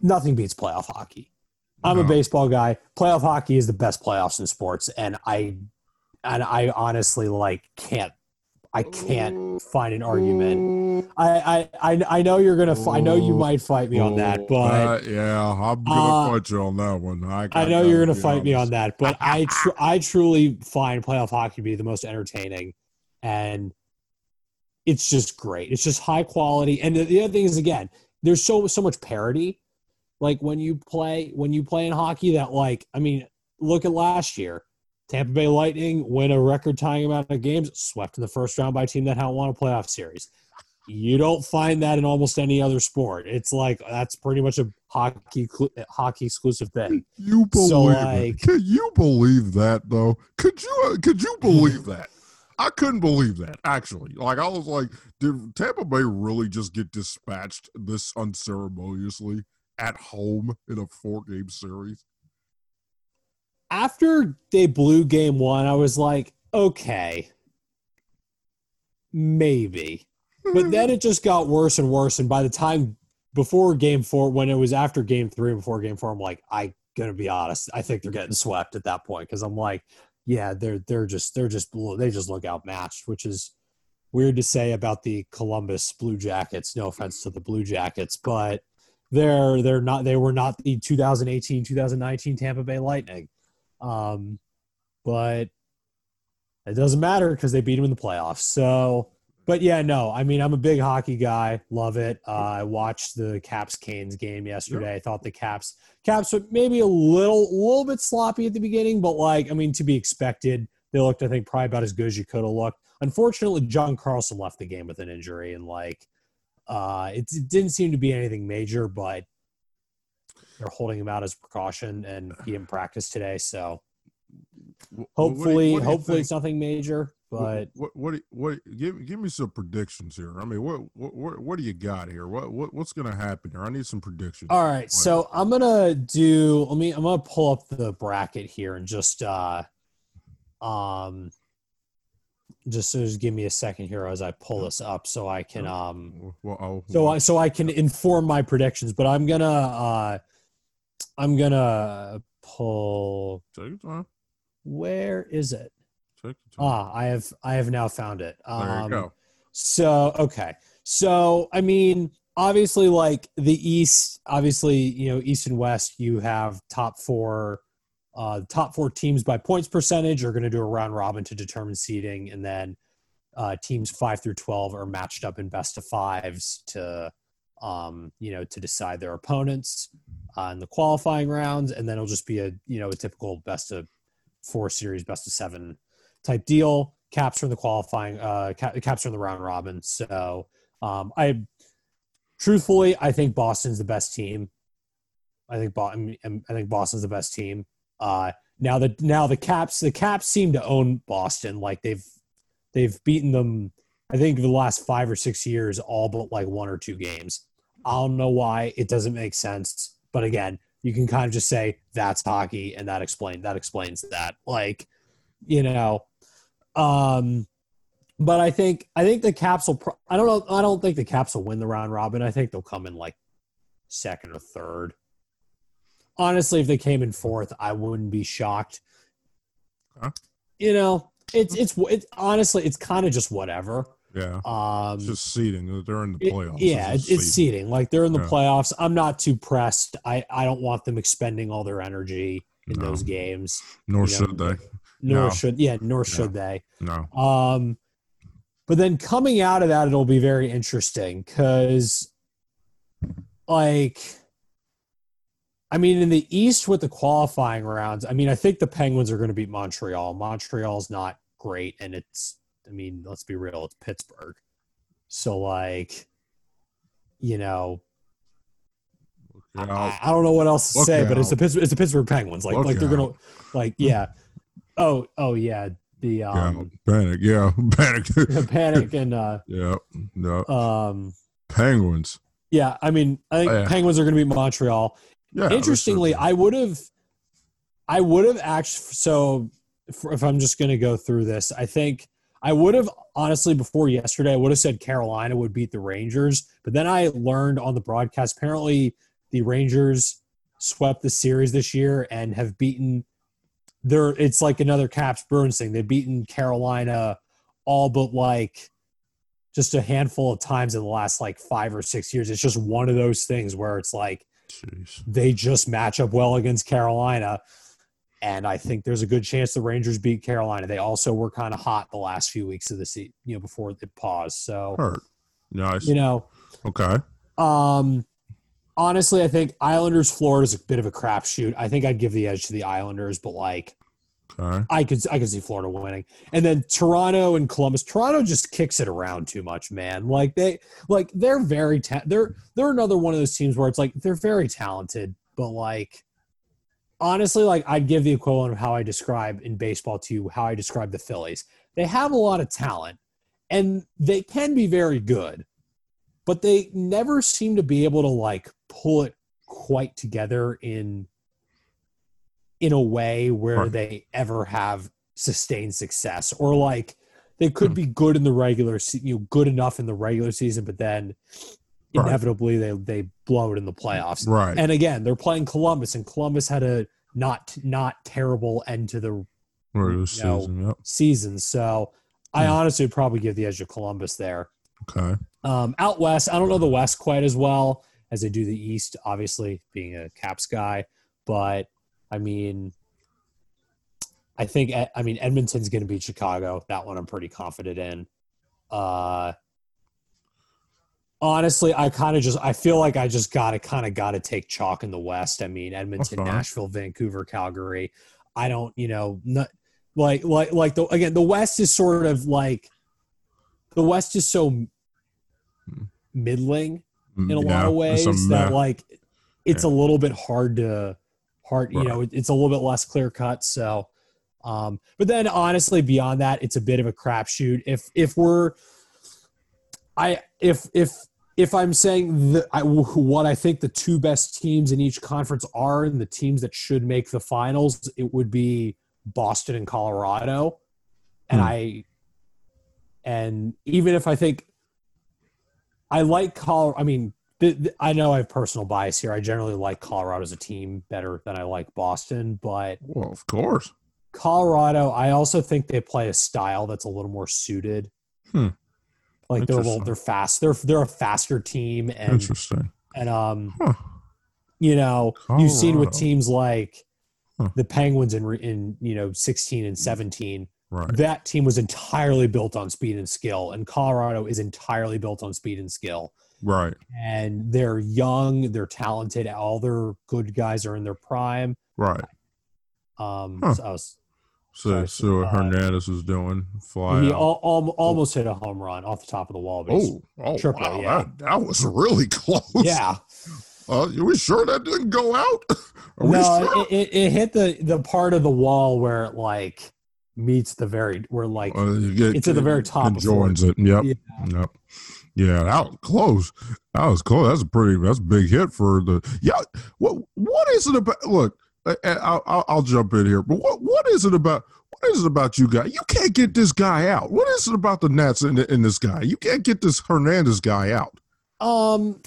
nothing beats playoff hockey. I'm no. a baseball guy. Playoff hockey is the best playoffs in sports. And I, and I honestly like can't I can't find an argument. I I I know you're gonna. I know you might fight me on that, but uh, yeah, I'm gonna uh, fight you on that one. I, I know you're gonna fight honest. me on that, but I tr- I truly find playoff hockey to be the most entertaining, and it's just great. It's just high quality, and the, the other thing is again, there's so so much parity. Like when you play when you play in hockey, that like I mean, look at last year Tampa Bay Lightning win a record tying amount of games, swept in the first round by a team that hadn't won a playoff series. you don't find that in almost any other sport. It's like that's pretty much a hockey hockey exclusive thing. You believe? So like, Can you believe that though? Could you uh, could you believe that? I couldn't believe that actually. Like I was like, did Tampa Bay really just get dispatched this unceremoniously at home in a four game series? After they blew game one, I was like, okay, maybe. But hmm. then it just got worse and worse. And by the time before game four, when it was after game three, and before game four, I'm like, I gonna be honest, I think they're getting swept at that point because I'm like, yeah, they're they're just they're just blue, they just look outmatched, which is weird to say about the Columbus Blue Jackets. No offense to the Blue Jackets, but they're they're not they were not the 2018 2019 Tampa Bay Lightning. Um, but it doesn't matter because they beat them in the playoffs. So but yeah, no, I mean, I'm a big hockey guy. Love it. Uh, I watched the Caps Canes game yesterday. I thought the Caps Caps were maybe a little, little bit sloppy at the beginning, but like, I mean, to be expected. They looked, I think, probably about as good as you could have looked. Unfortunately, John Carlson left the game with an injury, and like, uh, it, it didn't seem to be anything major, but they're holding him out as precaution, and he didn't practice today, so hopefully, what you, what hopefully, it's nothing major. But what what what, what give give me some predictions here. I mean, what what what do you got here? What what what's going to happen here? I need some predictions. All right, so I'm gonna do. Let me. I'm gonna pull up the bracket here and just uh, um, just so just give me a second here as I pull this up so I can um, well, so I so I can inform my predictions. But I'm gonna uh, I'm gonna pull. Where is it? Ah, I have I have now found it. Um, there you um, go. So okay, so I mean, obviously, like the East, obviously, you know, East and West, you have top four. Uh, top four teams by points percentage are going to do a round robin to determine seeding, and then uh, teams five through twelve are matched up in best of fives to, um, you know, to decide their opponents on the qualifying rounds, and then it'll just be a you know a typical best of four series, best of seven type deal. Caps from the qualifying, uh, caps from the round robin. So um, I, truthfully, I think Boston's the best team. I think I think Boston's the best team. Uh, now the now the Caps the Caps seem to own Boston. Like they've they've beaten them. I think the last five or six years, all but like one or two games. I don't know why. It doesn't make sense. But again, you can kind of just say that's hockey, and that explain that explains that. Like, you know, um, but I think I think the Caps will. Pro- I don't know. I don't think the Caps will win the round robin. I think they'll come in like second or third. Honestly, if they came in fourth, I wouldn't be shocked. Huh? You know, it's it's it's honestly it's kind of just whatever. Yeah. Um, it's just seeding. They're in the playoffs. It, yeah, it's, it's seeding. seeding. Like they're in the yeah. playoffs. I'm not too pressed. I I don't want them expending all their energy in no. those games. Nor you know, should they nor no. should yeah, nor should they. No. Um, but then coming out of that, it'll be very interesting because, like, I mean, in the East with the qualifying rounds, I mean, I think the Penguins are going to beat Montreal. Montreal's not great, and it's, I mean, let's be real, it's Pittsburgh. So, like, you know, I, I, don't know what else to say, out. but it's the it's the Pittsburgh Penguins. Like, Look like they're gonna, like, yeah. Oh, oh yeah. The um, yeah, panic, yeah, panic, panic, and uh, yeah, no, um, Penguins. Yeah, I mean, I think oh, yeah. Penguins are going to beat Montreal. Yeah, Interestingly, I would have, I would have actually. So, if I'm just going to go through this, I think I would have honestly before yesterday. I would have said Carolina would beat the Rangers, but then I learned on the broadcast apparently the Rangers swept the series this year and have beaten they're it's like another Caps Bruins thing. They've beaten Carolina all but like just a handful of times in the last like five or six years. It's just one of those things where it's like Jeez. they just match up well against Carolina. And I think there's a good chance the Rangers beat Carolina. They also were kind of hot the last few weeks of the season, you know, before they paused. So, Hurt. nice. You know, okay. Um, honestly, I think Islanders Florida is a bit of a crapshoot. I think I'd give the edge to the Islanders, but like Okay. I could I could see Florida winning, and then Toronto and Columbus. Toronto just kicks it around too much, man. Like they like they're very ta- they're they're another one of those teams where it's like they're very talented, but like honestly, like I'd give the equivalent of how I describe in baseball to you how I describe the Phillies. They have a lot of talent, and they can be very good, but they never seem to be able to like pull it quite together in in a way where Right. they ever have sustained success or like they could Hmm. be good in the regular se- you know good enough in the regular season but then Right. inevitably they they blow it in the playoffs Right. and again they're playing columbus and columbus had a not not terrible end to the know, season. Yep. season so i Hmm. honestly would probably give the edge to columbus there Okay. um, out west, I don't know the West quite as well as I do the East, obviously being a Caps guy. But I mean, I think I mean Edmonton's going to beat Chicago. That one I'm pretty confident in. Uh, honestly, I kind of just I feel like I just got to kind of got to take chalk in the West. I mean, Edmonton. Nashville, Vancouver, Calgary. I don't, you know, not, like like like the again the West is sort of like the West is so middling in a lot Mm, of ways that mess. like it's Yeah. a little bit hard to hard you know it's a little bit less clear cut so um but then honestly beyond that it's a bit of a crapshoot if if we're i if if if i'm saying that I, what i think the two best teams in each conference are and the teams that should make the finals it would be boston and colorado and Hmm. i and even if i think I like Colorado. I mean, th- th- I know I have personal bias here. I generally like Colorado as a team better than I like Boston, but Well, of course. Colorado, I also think they play a style that's a little more suited. Hmm. Like they're Interesting. they're fast. They're they're a faster team, and Interesting. and um, Huh. you know, you've seen with teams like Huh. the Penguins in in you know sixteen and seventeen. Right. That team was entirely built on speed and skill, and Colorado is entirely built on speed and skill. Right. and they're young, they're talented. All their good guys are in their prime. Right. Um, Huh. so I was, So, so what uh, Hernandez is doing fly he al- almost hit a home run off the top of the wall. Oh, oh, triple, wow, yeah. that, that was really close. yeah. Uh, are we sure that didn't go out? No, sure? it, it, it hit the the part of the wall where it like meets the very where like Uh, get- it's at the very top It joins it. Yep. Yeah. Yep. Yeah, that was close. That was close. That's a pretty. That's a big hit for the. Yeah. What What is it about? Look, I, I, I'll, I'll jump in here. But what What is it about? What is it about you guys? You can't get this guy out. What is it about the Nats in, in this guy? You can't get this Hernandez guy out. Um,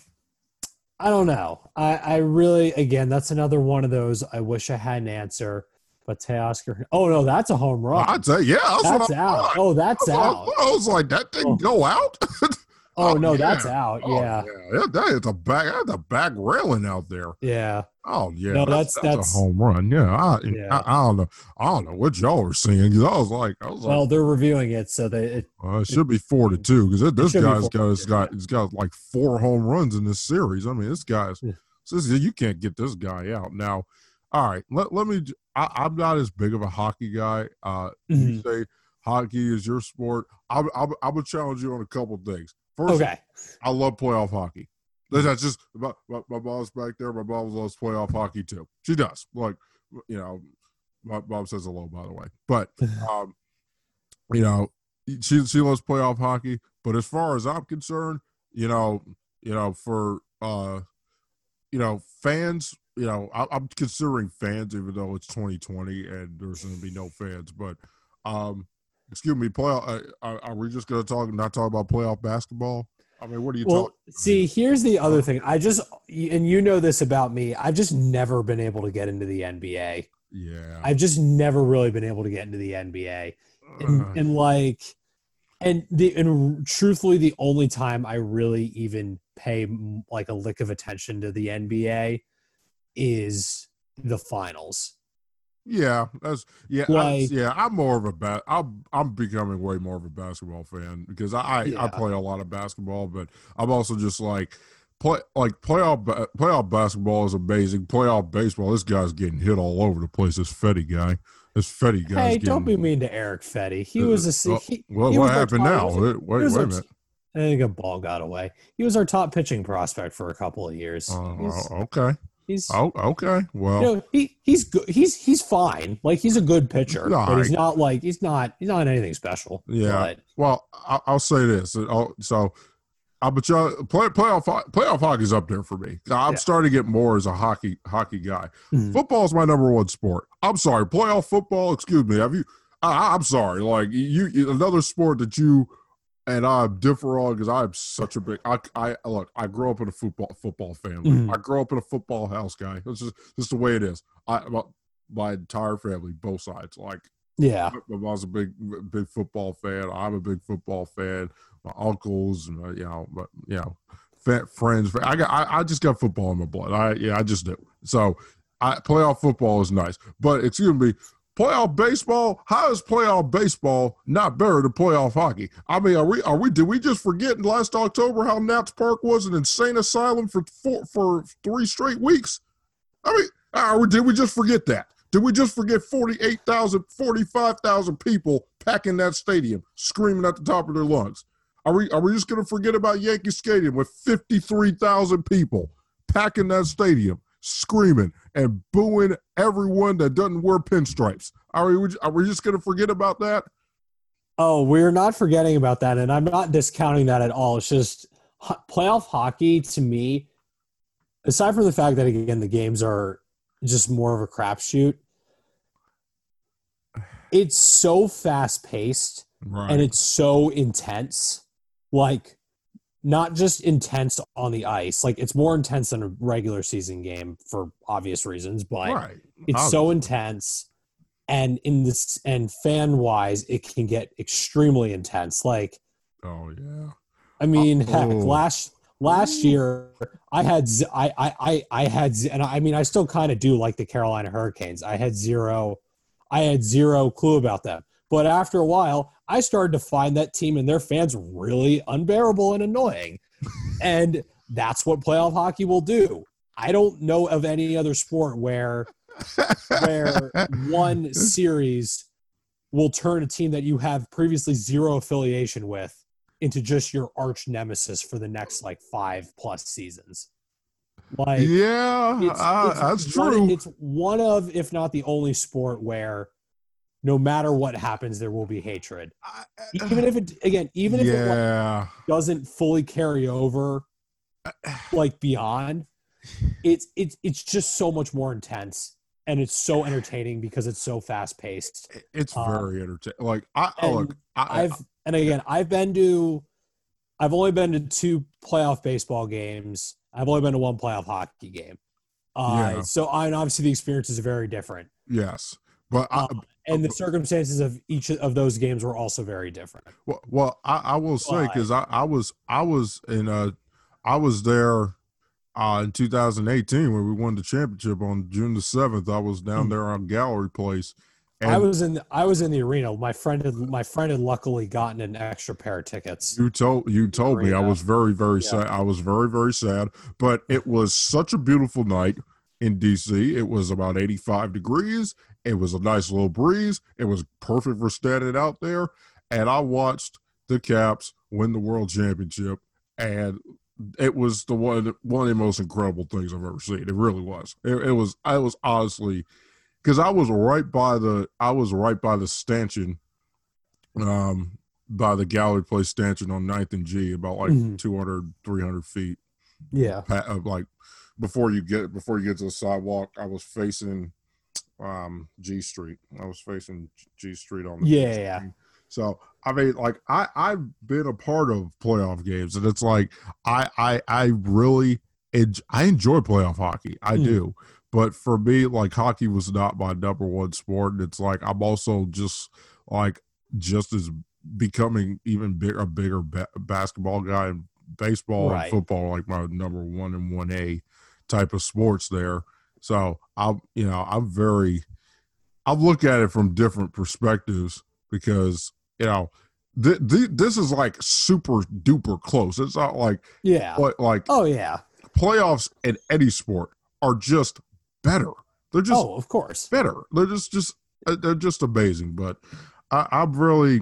I don't know. I, I really, again, that's another one of those. I wish I had an answer, but Teoscar. Oh no, that's a home run. I'd say, yeah, that's, that's out. Oh, that's That's out. I was like, that didn't Oh. go out. Oh Oh, no, yeah. that's out. Oh, Yeah, yeah, that is a back. That's a back railing out there. yeah. Oh yeah, No, that's, that's- that's, that's- a home run. Yeah, I, Yeah. I, I don't know. I don't know what y'all were seeing. 'cause I was like, I was like Well, like, they're reviewing it, so they. It, well, it should be four to two because this should be got to he's two, got he's got like four home runs in this series. I mean, this guy's Yeah. this, you can't get this guy out now. All right, let, let me. I, am not as big of a hockey guy. Uh, You Mhm. say hockey is your sport. I'm I'm, I'm gonna challenge you on a couple things. First, okay. I love playoff hockey. That's just my, my, my mom's back there. My mom loves playoff hockey too. She does. Like, you know, my mom says hello, by the way. But, um, you know, she she loves playoff hockey. But as far as I'm concerned, you know, you know, for uh, you know, fans, you know, I, I'm considering fans, even though it's 2020 and there's going to be no fans. But, um, excuse me, playoff. Uh, are, are we just going to talk, not talk about playoff basketball? I mean, what are you Well, talking? see, here's the other thing. I just, and you know this about me. I've just never been able to get into the NBA. Yeah. I've just never really been able to get into the NBA. and, Uh, and like and the and truthfully the only time i really even pay like a lick of attention to the nba is the finals yeah, that's yeah, I, yeah. I'm more of a bat. I'm I'm becoming way more of a basketball fan because I I, I play a lot of basketball, but I'm also just like play like playoff playoff basketball is amazing. Playoff baseball, this guy's getting hit all over the place. This Fedde guy, this Fedde guy. Hey, don't be mean to Erick Fedde. He uh, was a. Uh, he, well, he what happened top- now? was- Wait, wait, wait a minute. I think a ball got away. He was our top pitching prospect for a couple of years. Uh, uh okay. He's Oh, okay. Well, you know, he he's good. He's he's fine. Like he's a good pitcher, No, but he's not like he's not he's not anything special. Yeah. But Well, I, I'll say this. I'll- So, I but y'all play playoff playoff hockey's up there for me. I'm Yeah. starting to get more as a hockey hockey guy. Mhm. Football is my number one sport. I'm sorry, playoff football. Excuse me. Have you? I, I'm sorry. Like you, you, another sport that you and I differ on because I'm such a big. I, I look. I grew up in a football football family. Mhm. I grew up in a football house guy. It's just just the way it is. I my, my entire family, both sides. Like yeah, I was a big big football fan. I'm a big football fan. My uncles my, you know, but you know, friends. I got I, I just got football in my blood. I yeah, I just do. So I playoff football is nice. But excuse me, playoff baseball, how is playoff baseball not better than playoff hockey? I mean, are we are we did we just forget last October how Nats Park was an insane asylum for four, for three straight weeks? I mean, are we, did we just forget that? Did we just forget 48,000, 45,000 people packing that stadium, screaming at the top of their lungs? Are we are we just going to forget about Yankee Stadium with 53,000 people packing that stadium, screaming and booing everyone that doesn't wear pinstripes? Are we are we just going to forget about that? Oh, we're not forgetting about that, and I'm not discounting that at all. It's just playoff hockey to me, aside from the fact that again the games are just more of a crapshoot. It's so fast paced Right. and it's so intense. Like, not just intense on the ice. Like it's more intense than a regular season game for obvious reasons, but right. it's so intense and in this and fan wise it can get extremely intense like Oh yeah. i mean uh, heck Oh. last last year i had z- i i i, I had z- and i mean i still kind of do like the carolina hurricanes i had zero i had zero clue about them but after a while i started to find that team and their fans really unbearable and annoying and that's what playoff hockey will do i don't know of any other sport where where one series will turn a team that you have previously zero affiliation with into just your arch nemesis for the next like five plus seasons. Like yeah, it's, uh, it's that's one- true. It's one of, if not the only sport where no matter what happens, there will be hatred. Even if it again, even if it like, doesn't fully carry over like beyond, it's it's it's just so much more intense and it's so entertaining because it's so fast paced. It's Um, very entertaining. Like I, look, I, I've and again, I've been to, I've only been to two playoff baseball games. I've only been to one playoff hockey game. Uh, Yeah. So I and obviously the experiences are very different, yes, but I, Um, and the circumstances of each of those games were also very different. Well, well, I, I will say because I, I was I was in uh I was there uh in 2018 when we won the championship on June the seventh. I was down Hmm. there on Gallery Place. I was in I was in the arena. My friend had my friend had luckily gotten an extra pair of tickets. You told you told me I was very very Yeah. sad. I was very very sad, but it was such a beautiful night in DC. It was about 85 degrees. It was a nice little breeze. It was perfect for standing out there, and I watched the Caps win the World Championship, and it was the one one of the most incredible things I've ever seen. It really was. It, it was. I was honestly because I was right by the I was right by the stanchion um by the gallery place stanchion on 9th and G about like Mhm. 200 300 feet Yeah. pa- like before you get before you get to the sidewalk I was facing um G Street I was facing G Street on the Yeah, yeah. so I mean like I I've been a part of playoff games and it's like I I I really I enjoy playoff hockey I Mm. do but for me like hockey was not my number one sport and it's like I'm also just like just as becoming even bigger a bigger ba- basketball guy and baseball Right. and football like my number one and one A type of sports there so I'm you know I'm very I look at it from different perspectives because you know th- th- this is like super duper close. It's not like Yeah. but like Oh yeah. playoffs in any sport are just better. They're just oh, of course. better. They're just just uh, they're just amazing. But I, I'm really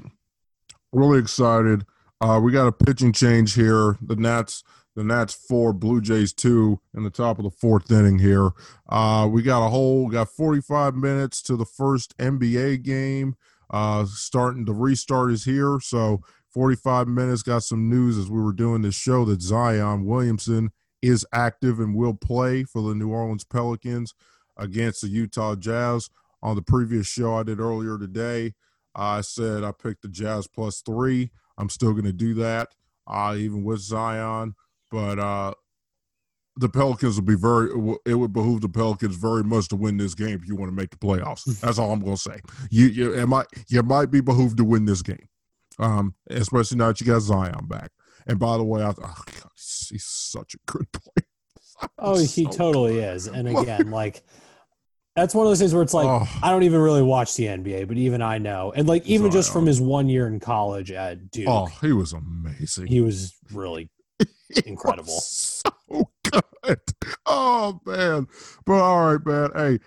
really excited. Uh, we got a pitching change here. The Nats the Nats four, Blue Jays two in the top of the fourth inning here. Uh, we got a whole got 45 minutes to the first NBA game. Uh, starting the restart is here, so 45 minutes. Got some news as we were doing this show that Zion Williamson is active and will play for the New Orleans Pelicans against the Utah Jazz. On the previous show I did earlier today, I said I picked the Jazz plus three. I'm still going to do that, uh, even with Zion. But uh, the Pelicans will be very. It would behoove the Pelicans very much to win this game if you want to make the playoffs. That's all I'm going to say. You, you, it might, you might be behooved to win this game, um, especially now that you got Zion back. And by the way, I, oh God, he's, he's such a good player. Oh, he so totally good. is. And again, like that's one of those things where it's like oh. I don't even really watch the NBA, but even I know, and like even Zion. just from his one year in college at Duke, oh, he was amazing. He was really incredible. so good. Oh man. But all right, man. Hey,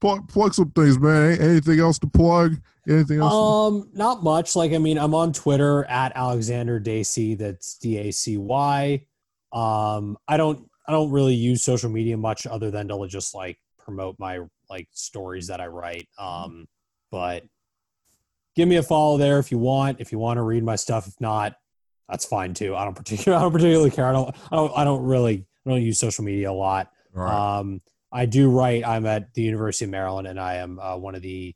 plug, plug some things, man. Anything else to plug? Anything else? Um, not much. Like I mean, I'm on Twitter at Alexander Dacy. That's D A C Y. Um, I don't I don't really use social media much other than to just like promote my like stories that I write. Um, but give me a follow there if you want. If you want to read my stuff, if not, that's fine too. I don't particularly I don't particularly care. I don't I don't I don't really I don't use social media a lot. Right. Um, I do write. I'm at the University of Maryland, and I am uh, one of the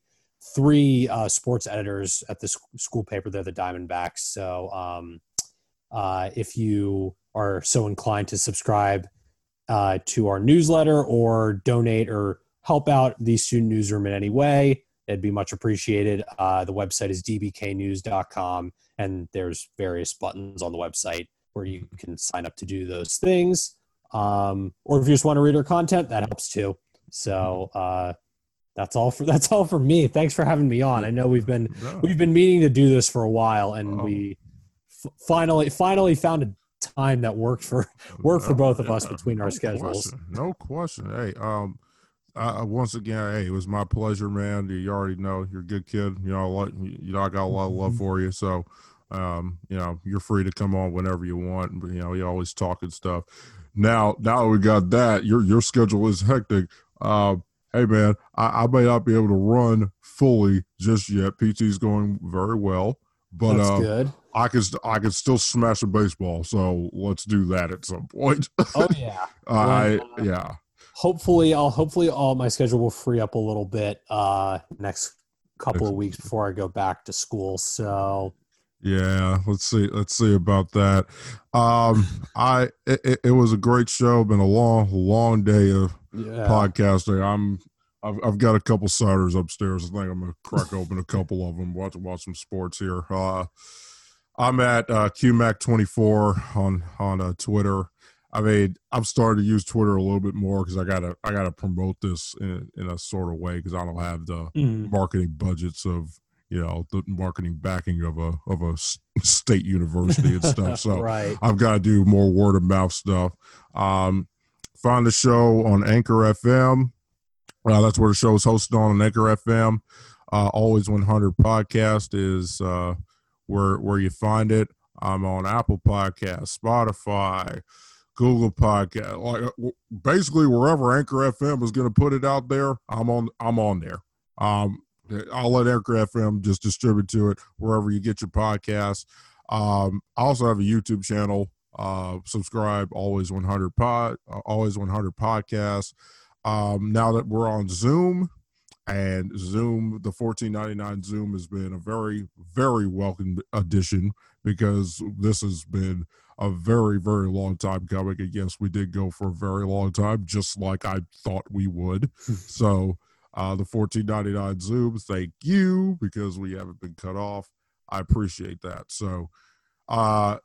three uh, sports editors at the school paper. They're the Diamondbacks. So um, uh, if you are so inclined to subscribe uh, to our newsletter or donate or help out the student newsroom in any way, it'd be much appreciated. Uh, the website is dbknews.com and there's various buttons on the website where you can sign up to do those things. Um, or if you just want to read our content, that helps too. So uh, that's all for that's all for me. Thanks for having me on. I know we've been we've been meaning to do this for a while, and oh. we f- finally finally found a time that worked for worked for both of us between no our schedules. Question. No question. Hey, um, uh, once again, hey, it was my pleasure, man. You already know you're a good kid. You know, like you know, I got a lot of love mm-hmm. for you. So, um, you know, you're free to come on whenever you want. But you know, you always talking stuff. Now, now we got that. Your your schedule is hectic. Uh, hey, man, I, I may not be able to run fully just yet. PT's going very well, but That's uh, good. I can I can still smash a baseball. So let's do that at some point. Oh yeah. I uh, yeah hopefully I'll hopefully all my schedule will free up a little bit uh next couple of weeks before I go back to school. So yeah, let's see let's see about that. Um I it, it was a great show, been a long long day of yeah. podcasting. I'm I've, I've got a couple ciders upstairs. I think I'm gonna crack open a couple of them. Watch watch some sports here. Uh, I'm at uh, QMac24 on on uh, Twitter. I mean, I've started to use Twitter a little bit more because I gotta I gotta promote this in in a sort of way because I don't have the mm. marketing budgets of you know the marketing backing of a of a state university and stuff. So right. I've got to do more word of mouth stuff. Um, find the show on Anchor FM. Uh, that's where the show is hosted on, on Anchor FM. Uh, Always 100 podcast is uh, where where you find it. I'm on Apple Podcast, Spotify. Google Podcast, like uh, basically wherever Anchor FM is going to put it out there, I'm on. I'm on there. Um, I'll let Anchor FM just distribute to it wherever you get your podcasts. Um, I also have a YouTube channel. Uh, subscribe, always 100 pod, uh, always 100 podcasts. Um, now that we're on Zoom, and Zoom, the 14.99 Zoom has been a very, very welcome addition because this has been a very, very long time coming. And yes, we did go for a very long time, just like I thought we would. so uh, the 14.99 Zoom, thank you because we haven't been cut off. I appreciate that. So uh,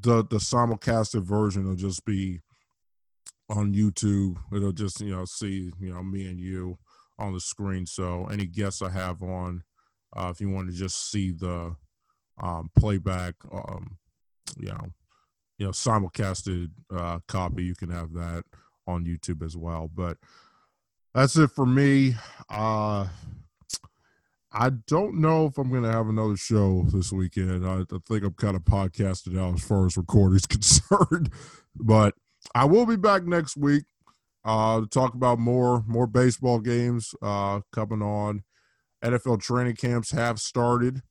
the the simulcasted version will just be on YouTube. It'll just you know see you know me and you on the screen. So any guests I have on, uh, if you want to just see the um, playback, um, you know, you know simulcasted uh, copy. You can have that on YouTube as well. But that's it for me. Uh, I don't know if I'm going to have another show this weekend. I, I think I'm kind of podcasted out as far as recording is concerned, but I will be back next week uh, to talk about more more baseball games uh, coming on. NFL training camps have started.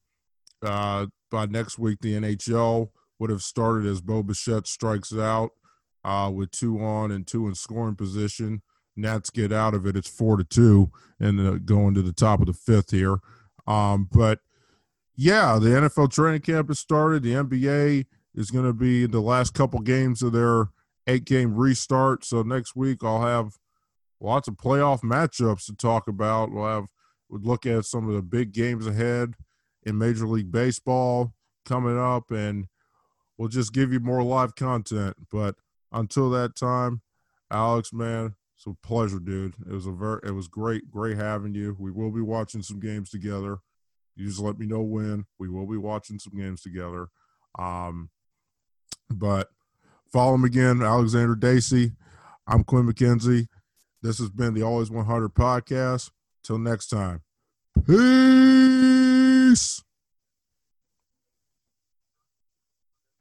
Uh, by next week, the NHL would have started as Bo Bichette strikes out uh, with two on and two in scoring position. Nats get out of it. It's four to two, and going to the top of the fifth here. Um, but yeah, the NFL training camp has started. The NBA is going to be the last couple games of their eight game restart. So next week I'll have lots of playoff matchups to talk about. We'll have we'll look at some of the big games ahead in Major League Baseball coming up, and we'll just give you more live content. But until that time, Alex, man, it's a pleasure, dude. It was a very, it was great, great having you. We will be watching some games together. You just let me know when. We will be watching some games together. Um, but follow him again, Alexander Dacy. I'm Quinn McKenzie. This has been the Always 100 podcast. Till next time. Peace.